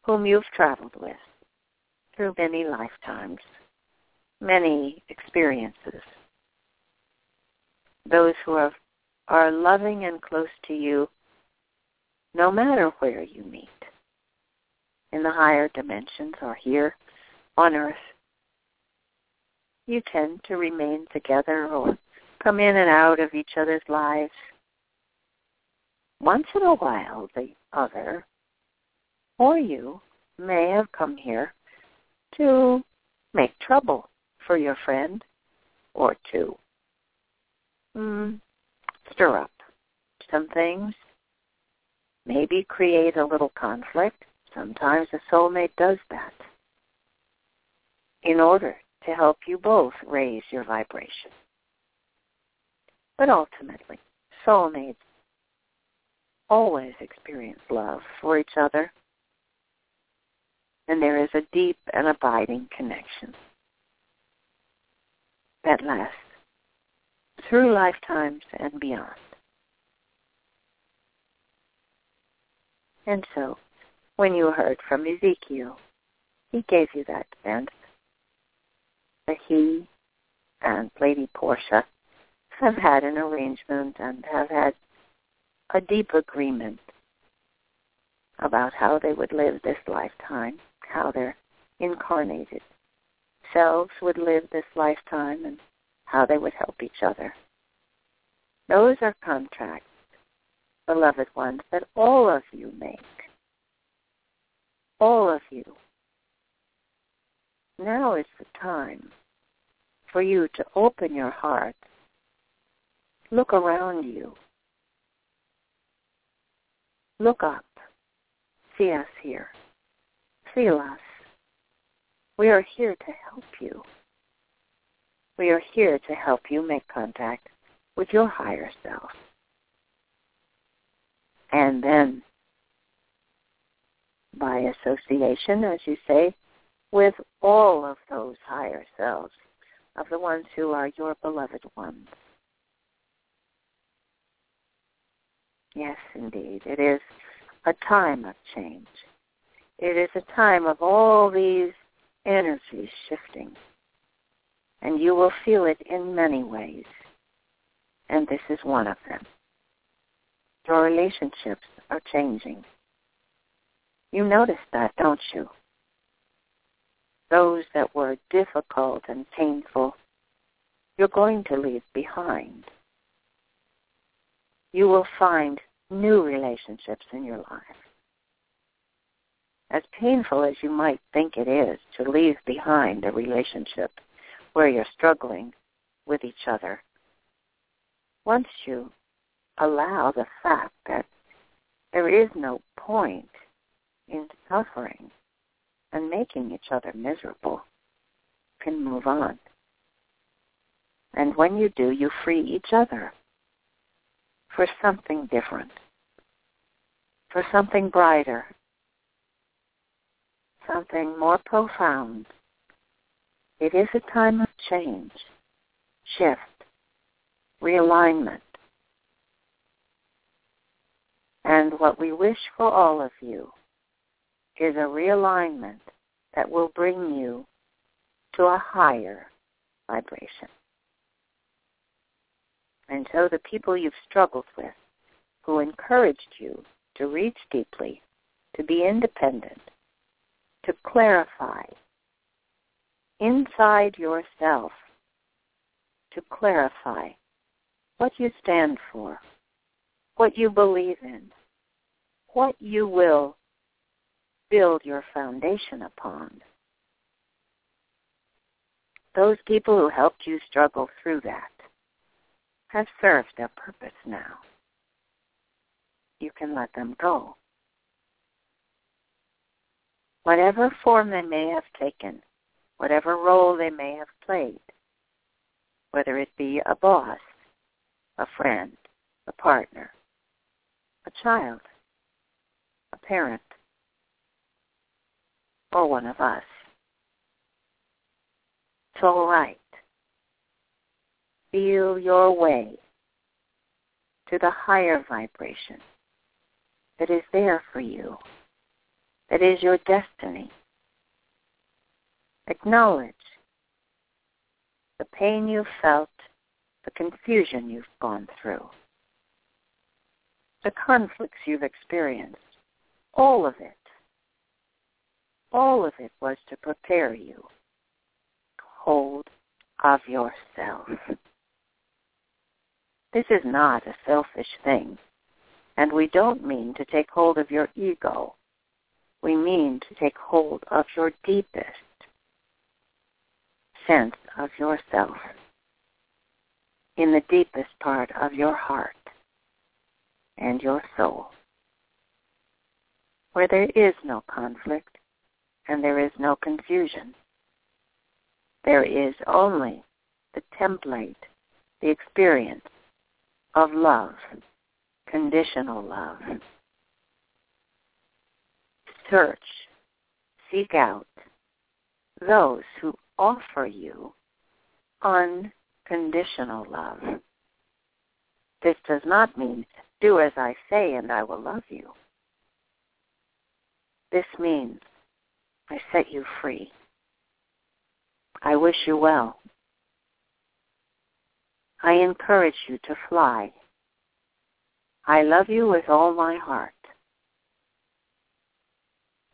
whom you've traveled with through many lifetimes, many experiences. Those who are, are loving and close to you no matter where you meet, in the higher dimensions or here on earth. You tend to remain together or come in and out of each other's lives. Once in a while, the other or you may have come here to make trouble for your friend or to mm, stir up some things, maybe create a little conflict. Sometimes a soulmate does that in order to help you both raise your vibration. But ultimately, soulmates always experience love for each other, and there is a deep and abiding connection that lasts through lifetimes and beyond. And so, when you heard from Ezekiel, he gave you that sense that he and Lady Portia have had an arrangement and have had a deep agreement about how they would live this lifetime, how their incarnated selves would live this lifetime, and how they would help each other. Those are contracts, beloved ones, that all of you make. All of you. Now is the time for you to open your heart. Look around you. Look up. See us here. Feel us. We are here to help you. We are here to help you make contact with your higher self. And then, by association, as you say, with all of those higher selves, of the ones who are your beloved ones. Yes, indeed. It is a time of change. It is a time of all these energies shifting. And you will feel it in many ways. And this is one of them. Your relationships are changing. You notice that, don't you? Those that were difficult and painful, you're going to leave behind. You will find new relationships in your life. As painful as you might think it is to leave behind a relationship where you're struggling with each other, once you allow the fact that there is no point in suffering and making each other miserable, can move on. And when you do, you free each other for something different, for something brighter, something more profound. It is a time of change, shift, realignment. And what we wish for all of you is a realignment that will bring you to a higher vibration. And so the people you've struggled with, who encouraged you to reach deeply, to be independent, to clarify inside yourself, to clarify what you stand for, what you believe in, what you will build your foundation upon. Those people who helped you struggle through that have served their purpose now. You can let them go. Whatever form they may have taken, whatever role they may have played, whether it be a boss, a friend, a partner, a child, a parent, or one of us. It's all right. Feel your way to the higher vibration that is there for you, that is your destiny. Acknowledge the pain you've felt, the confusion you've gone through, the conflicts you've experienced, all of it. All of it was to prepare you. Hold of yourself. This is not a selfish thing. And we don't mean to take hold of your ego. We mean to take hold of your deepest sense of yourself in the deepest part of your heart and your soul, where there is no conflict and there is no confusion. There is only the template, the experience of love, conditional love. Search, seek out those who offer you unconditional love. This does not mean do as I say and I will love you. This means I set you free. I wish you well. I encourage you to fly. I love you with all my heart.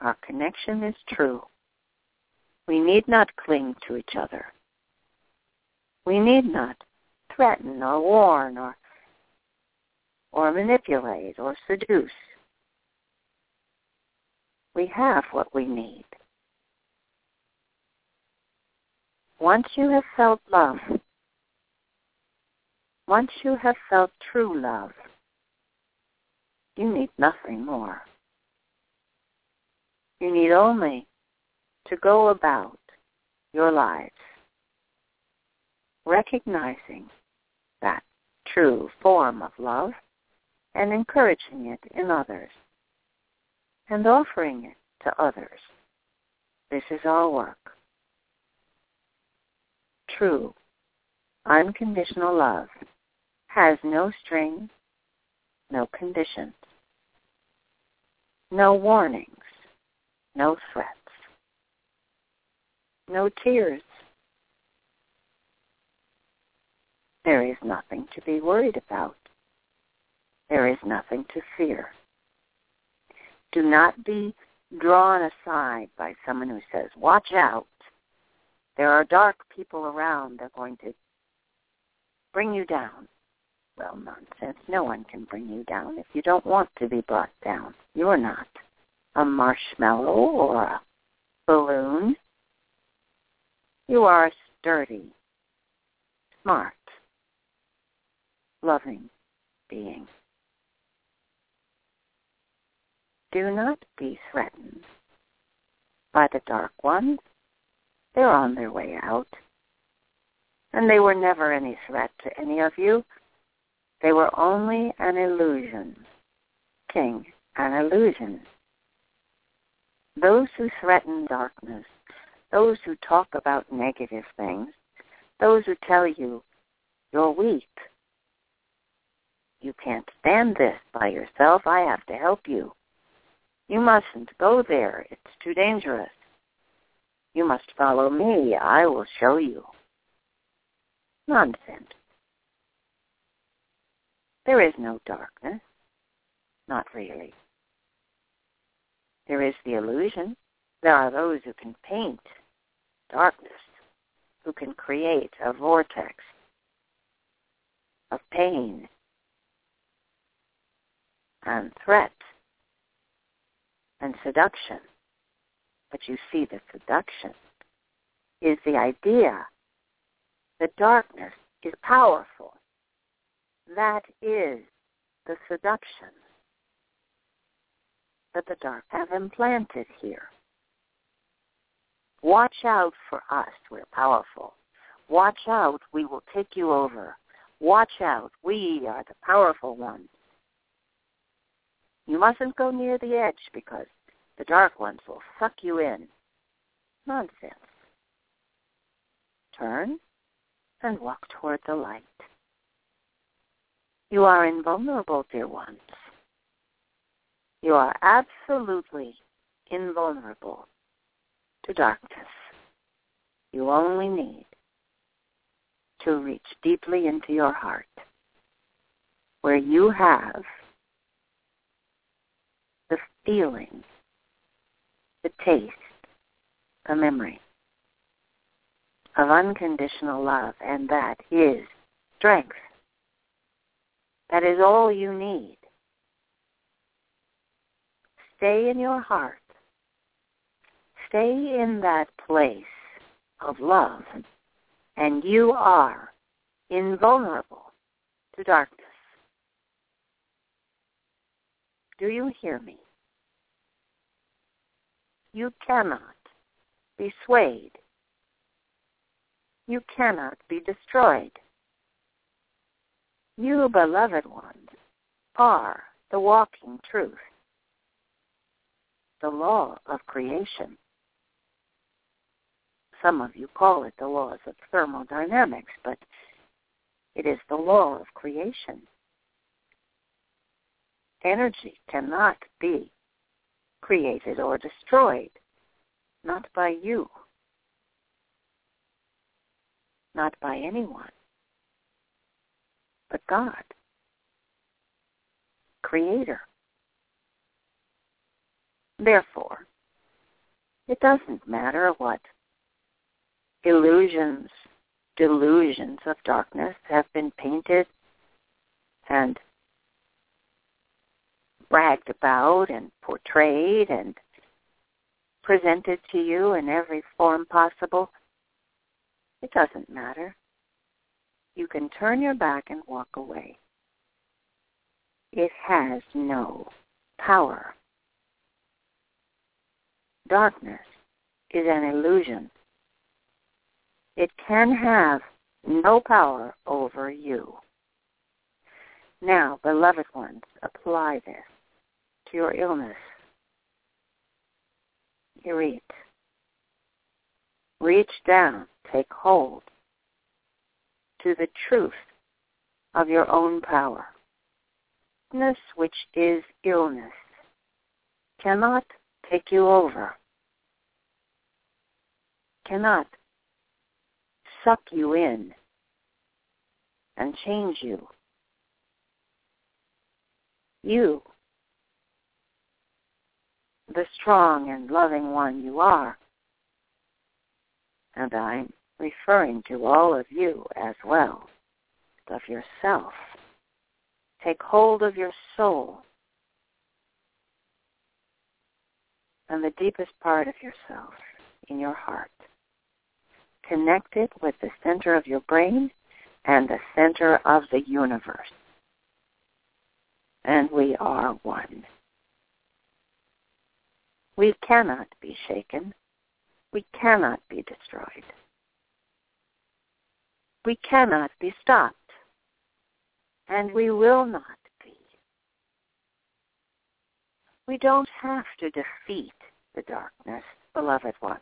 Our connection is true. We need not cling to each other. We need not threaten or warn or or manipulate or seduce. We have what we need. Once you have felt love, once you have felt true love, you need nothing more. You need only to go about your lives recognizing that true form of love and encouraging it in others and offering it to others. This is our work. True, unconditional love has no strings, no conditions, no warnings, no threats, no tears. There is nothing to be worried about. There is nothing to fear. Do not be drawn aside by someone who says, watch out. There are dark people around. They're going to bring you down. Well, nonsense. No one can bring you down if you don't want to be brought down. You're not a marshmallow or a balloon. You are a sturdy, smart, loving being. Do not be threatened by the dark ones. They're on their way out. And they were never any threat to any of you. They were only an illusion. King, an illusion. Those who threaten darkness, those who talk about negative things, those who tell you you're weak, you can't stand this by yourself, I have to help you. You mustn't go there, it's too dangerous. You must follow me, I will show you. Nonsense. There is no darkness. Not really. There is the illusion. There are those who can paint darkness, who can create a vortex of pain and threat and seduction. But you see, the seduction is the idea that darkness is powerful that is the seduction that the dark have implanted here. Watch out for us. We're powerful. Watch out. We will take you over. Watch out. We are the powerful ones. You mustn't go near the edge because the dark ones will suck you in. Nonsense. Turn and walk toward the light. You are invulnerable, dear ones. You are absolutely invulnerable to darkness. You only need to reach deeply into your heart where you have the feeling, the taste, the memory of unconditional love, and that is strength. That is all you need. Stay in your heart. Stay in that place of love, and you are invulnerable to darkness. Do you hear me? You cannot be swayed. You cannot be destroyed. You, beloved ones, are the walking truth, the law of creation. Some of you call it the laws of thermodynamics, but it is the law of creation. Energy cannot be created or destroyed, not by you, not by anyone, but God, Creator. Therefore, it doesn't matter what illusions, delusions of darkness have been painted and bragged about and portrayed and presented to you in every form possible. It doesn't matter. You can turn your back and walk away. It has no power. Darkness is an illusion. It can have no power over you. Now, beloved ones, apply this to your illness. You eat. Reach down, take hold to the truth of your own power. Illness, which is illness, cannot take you over, cannot suck you in and change you. You, the strong and loving one you are, and I'm referring to all of you as well, of yourself. Take hold of your soul and the deepest part of yourself in your heart Connect it with the center of your brain and the center of the universe. And we are one. We cannot be shaken. We cannot be destroyed. We cannot be stopped. And we will not be. We don't have to defeat the darkness, beloved ones.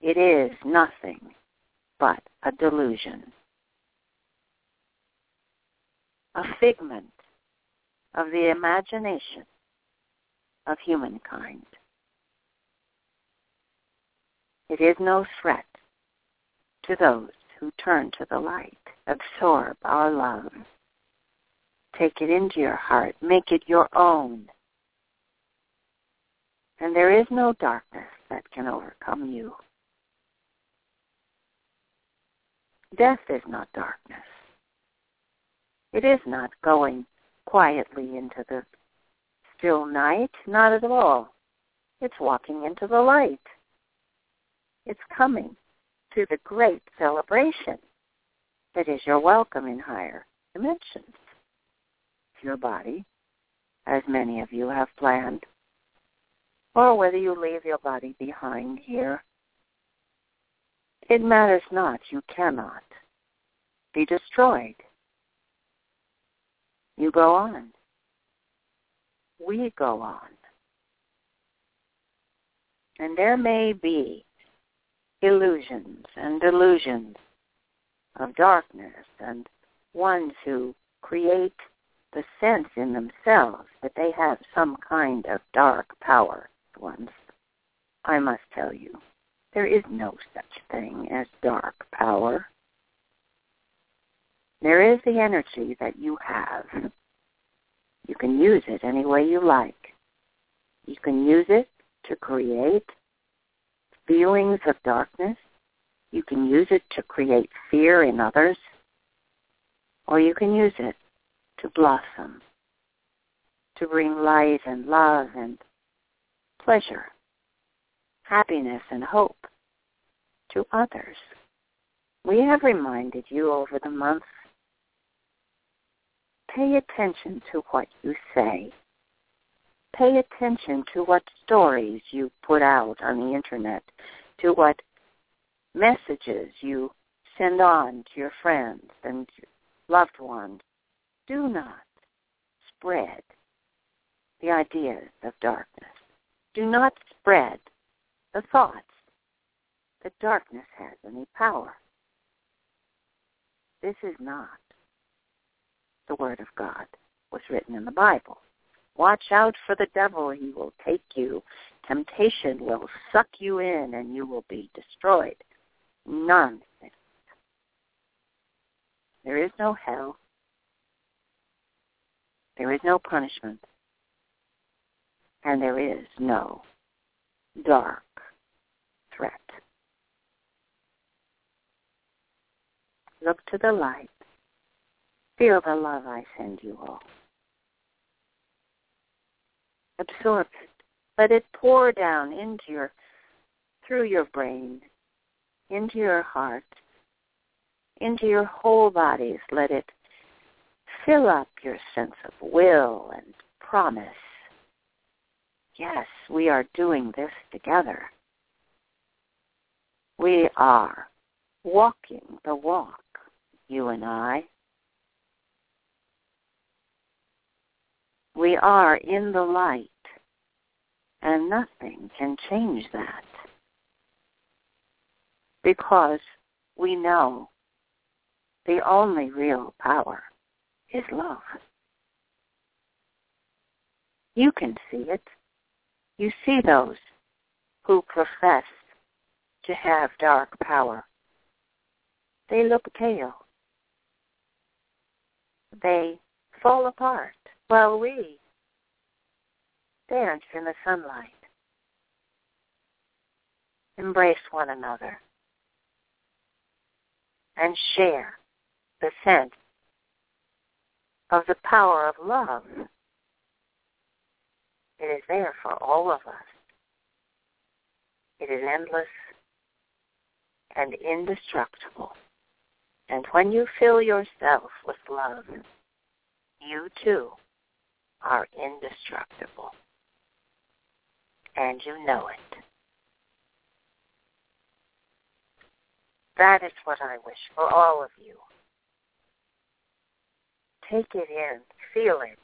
It is nothing but a delusion, a figment of the imagination of humankind. It is no threat to those who turn to the light, absorb our love, take it into your heart, make it your own. And there is no darkness that can overcome you. Death is not darkness. It is not going quietly into the still night, not at all. It's walking into the light. It's coming to the great celebration that is your welcome in higher dimensions. Your body, as many of you have planned, or whether you leave your body behind here it matters not. You cannot be destroyed. You go on. We go on. And there may be illusions and delusions of darkness and ones who create the sense in themselves that they have some kind of dark power ones, I must tell you, there is no such thing as dark power. There is the energy that you have. You can use it any way you like. You can use it to create feelings of darkness. You can use it to create fear in others. Or you can use it to blossom, to bring light and love and pleasure, happiness and hope to others. We have reminded you over the months, pay attention to what you say. Pay attention to what stories you put out on the internet, to what messages you send on to your friends and loved ones. Do not spread the ideas of darkness. Do not spread the thoughts that darkness has any power. This is not the Word of God was written in the Bible. Watch out for the devil. He will take you. Temptation will suck you in and you will be destroyed. Nonsense. There is no hell. There is no punishment. And there is no dark threat. Look to the light. Feel the love I send you all. Absorb it. Let it pour down into your, through your brain, into your heart, into your whole bodies. Let it fill up your sense of will and promise. Yes, we are doing this together. We are walking the walk, you and I. We are in the light, and nothing can change that. Because we know the only real power is love. You can see it. You see those who profess to have dark power. They look pale. They fall apart while we dance in the sunlight. Embrace one another and share the sense of the power of love. It is there for all of us. It is endless and indestructible. And when you fill yourself with love, you too are indestructible. And you know it. That is what I wish for all of you. Take it in, feel it.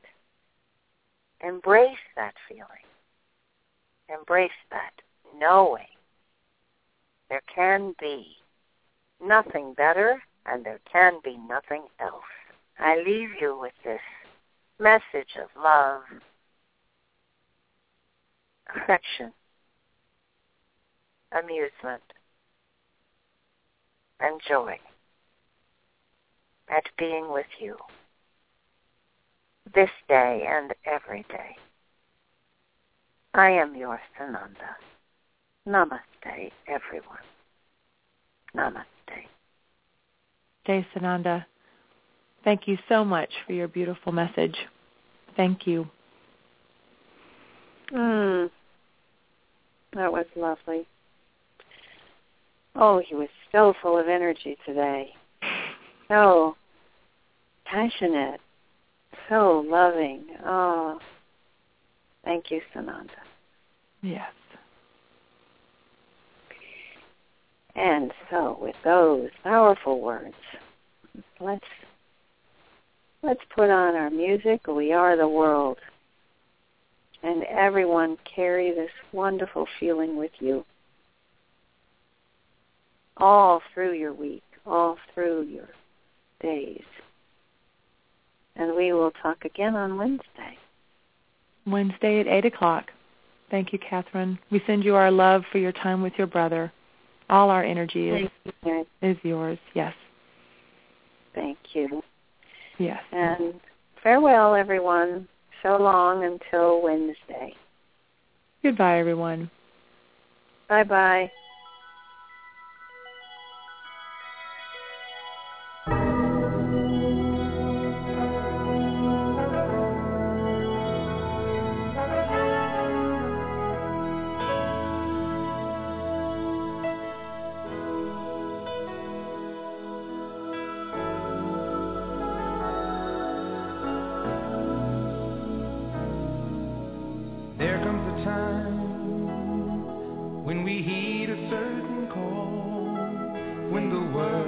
Embrace that feeling. Embrace that knowing there can be nothing better and there can be nothing else. I leave you with this message of love, affection, amusement, and joy at being with you this day and every day. I am your Sananda. Namaste, everyone. Namaste. Jay Sananda, thank you so much for your beautiful message. Thank you. Mm, that was lovely. Oh, he was so full of energy today. So passionate, so loving. Oh, thank you, Sananda. Yes. And so with those powerful words, let's Let's put on our music. We are the world. And everyone carry this wonderful feeling with you all through your week, all through your days. And we will talk again on Wednesday. Wednesday at 8 o'clock. Thank you, Kathryn. We send you our love for your time with your brother. All our energy is, you, is yours. Yes. Thank you. Yes. And farewell, everyone. So long until Wednesday. Goodbye, everyone. Bye-bye. we heed a certain call when the world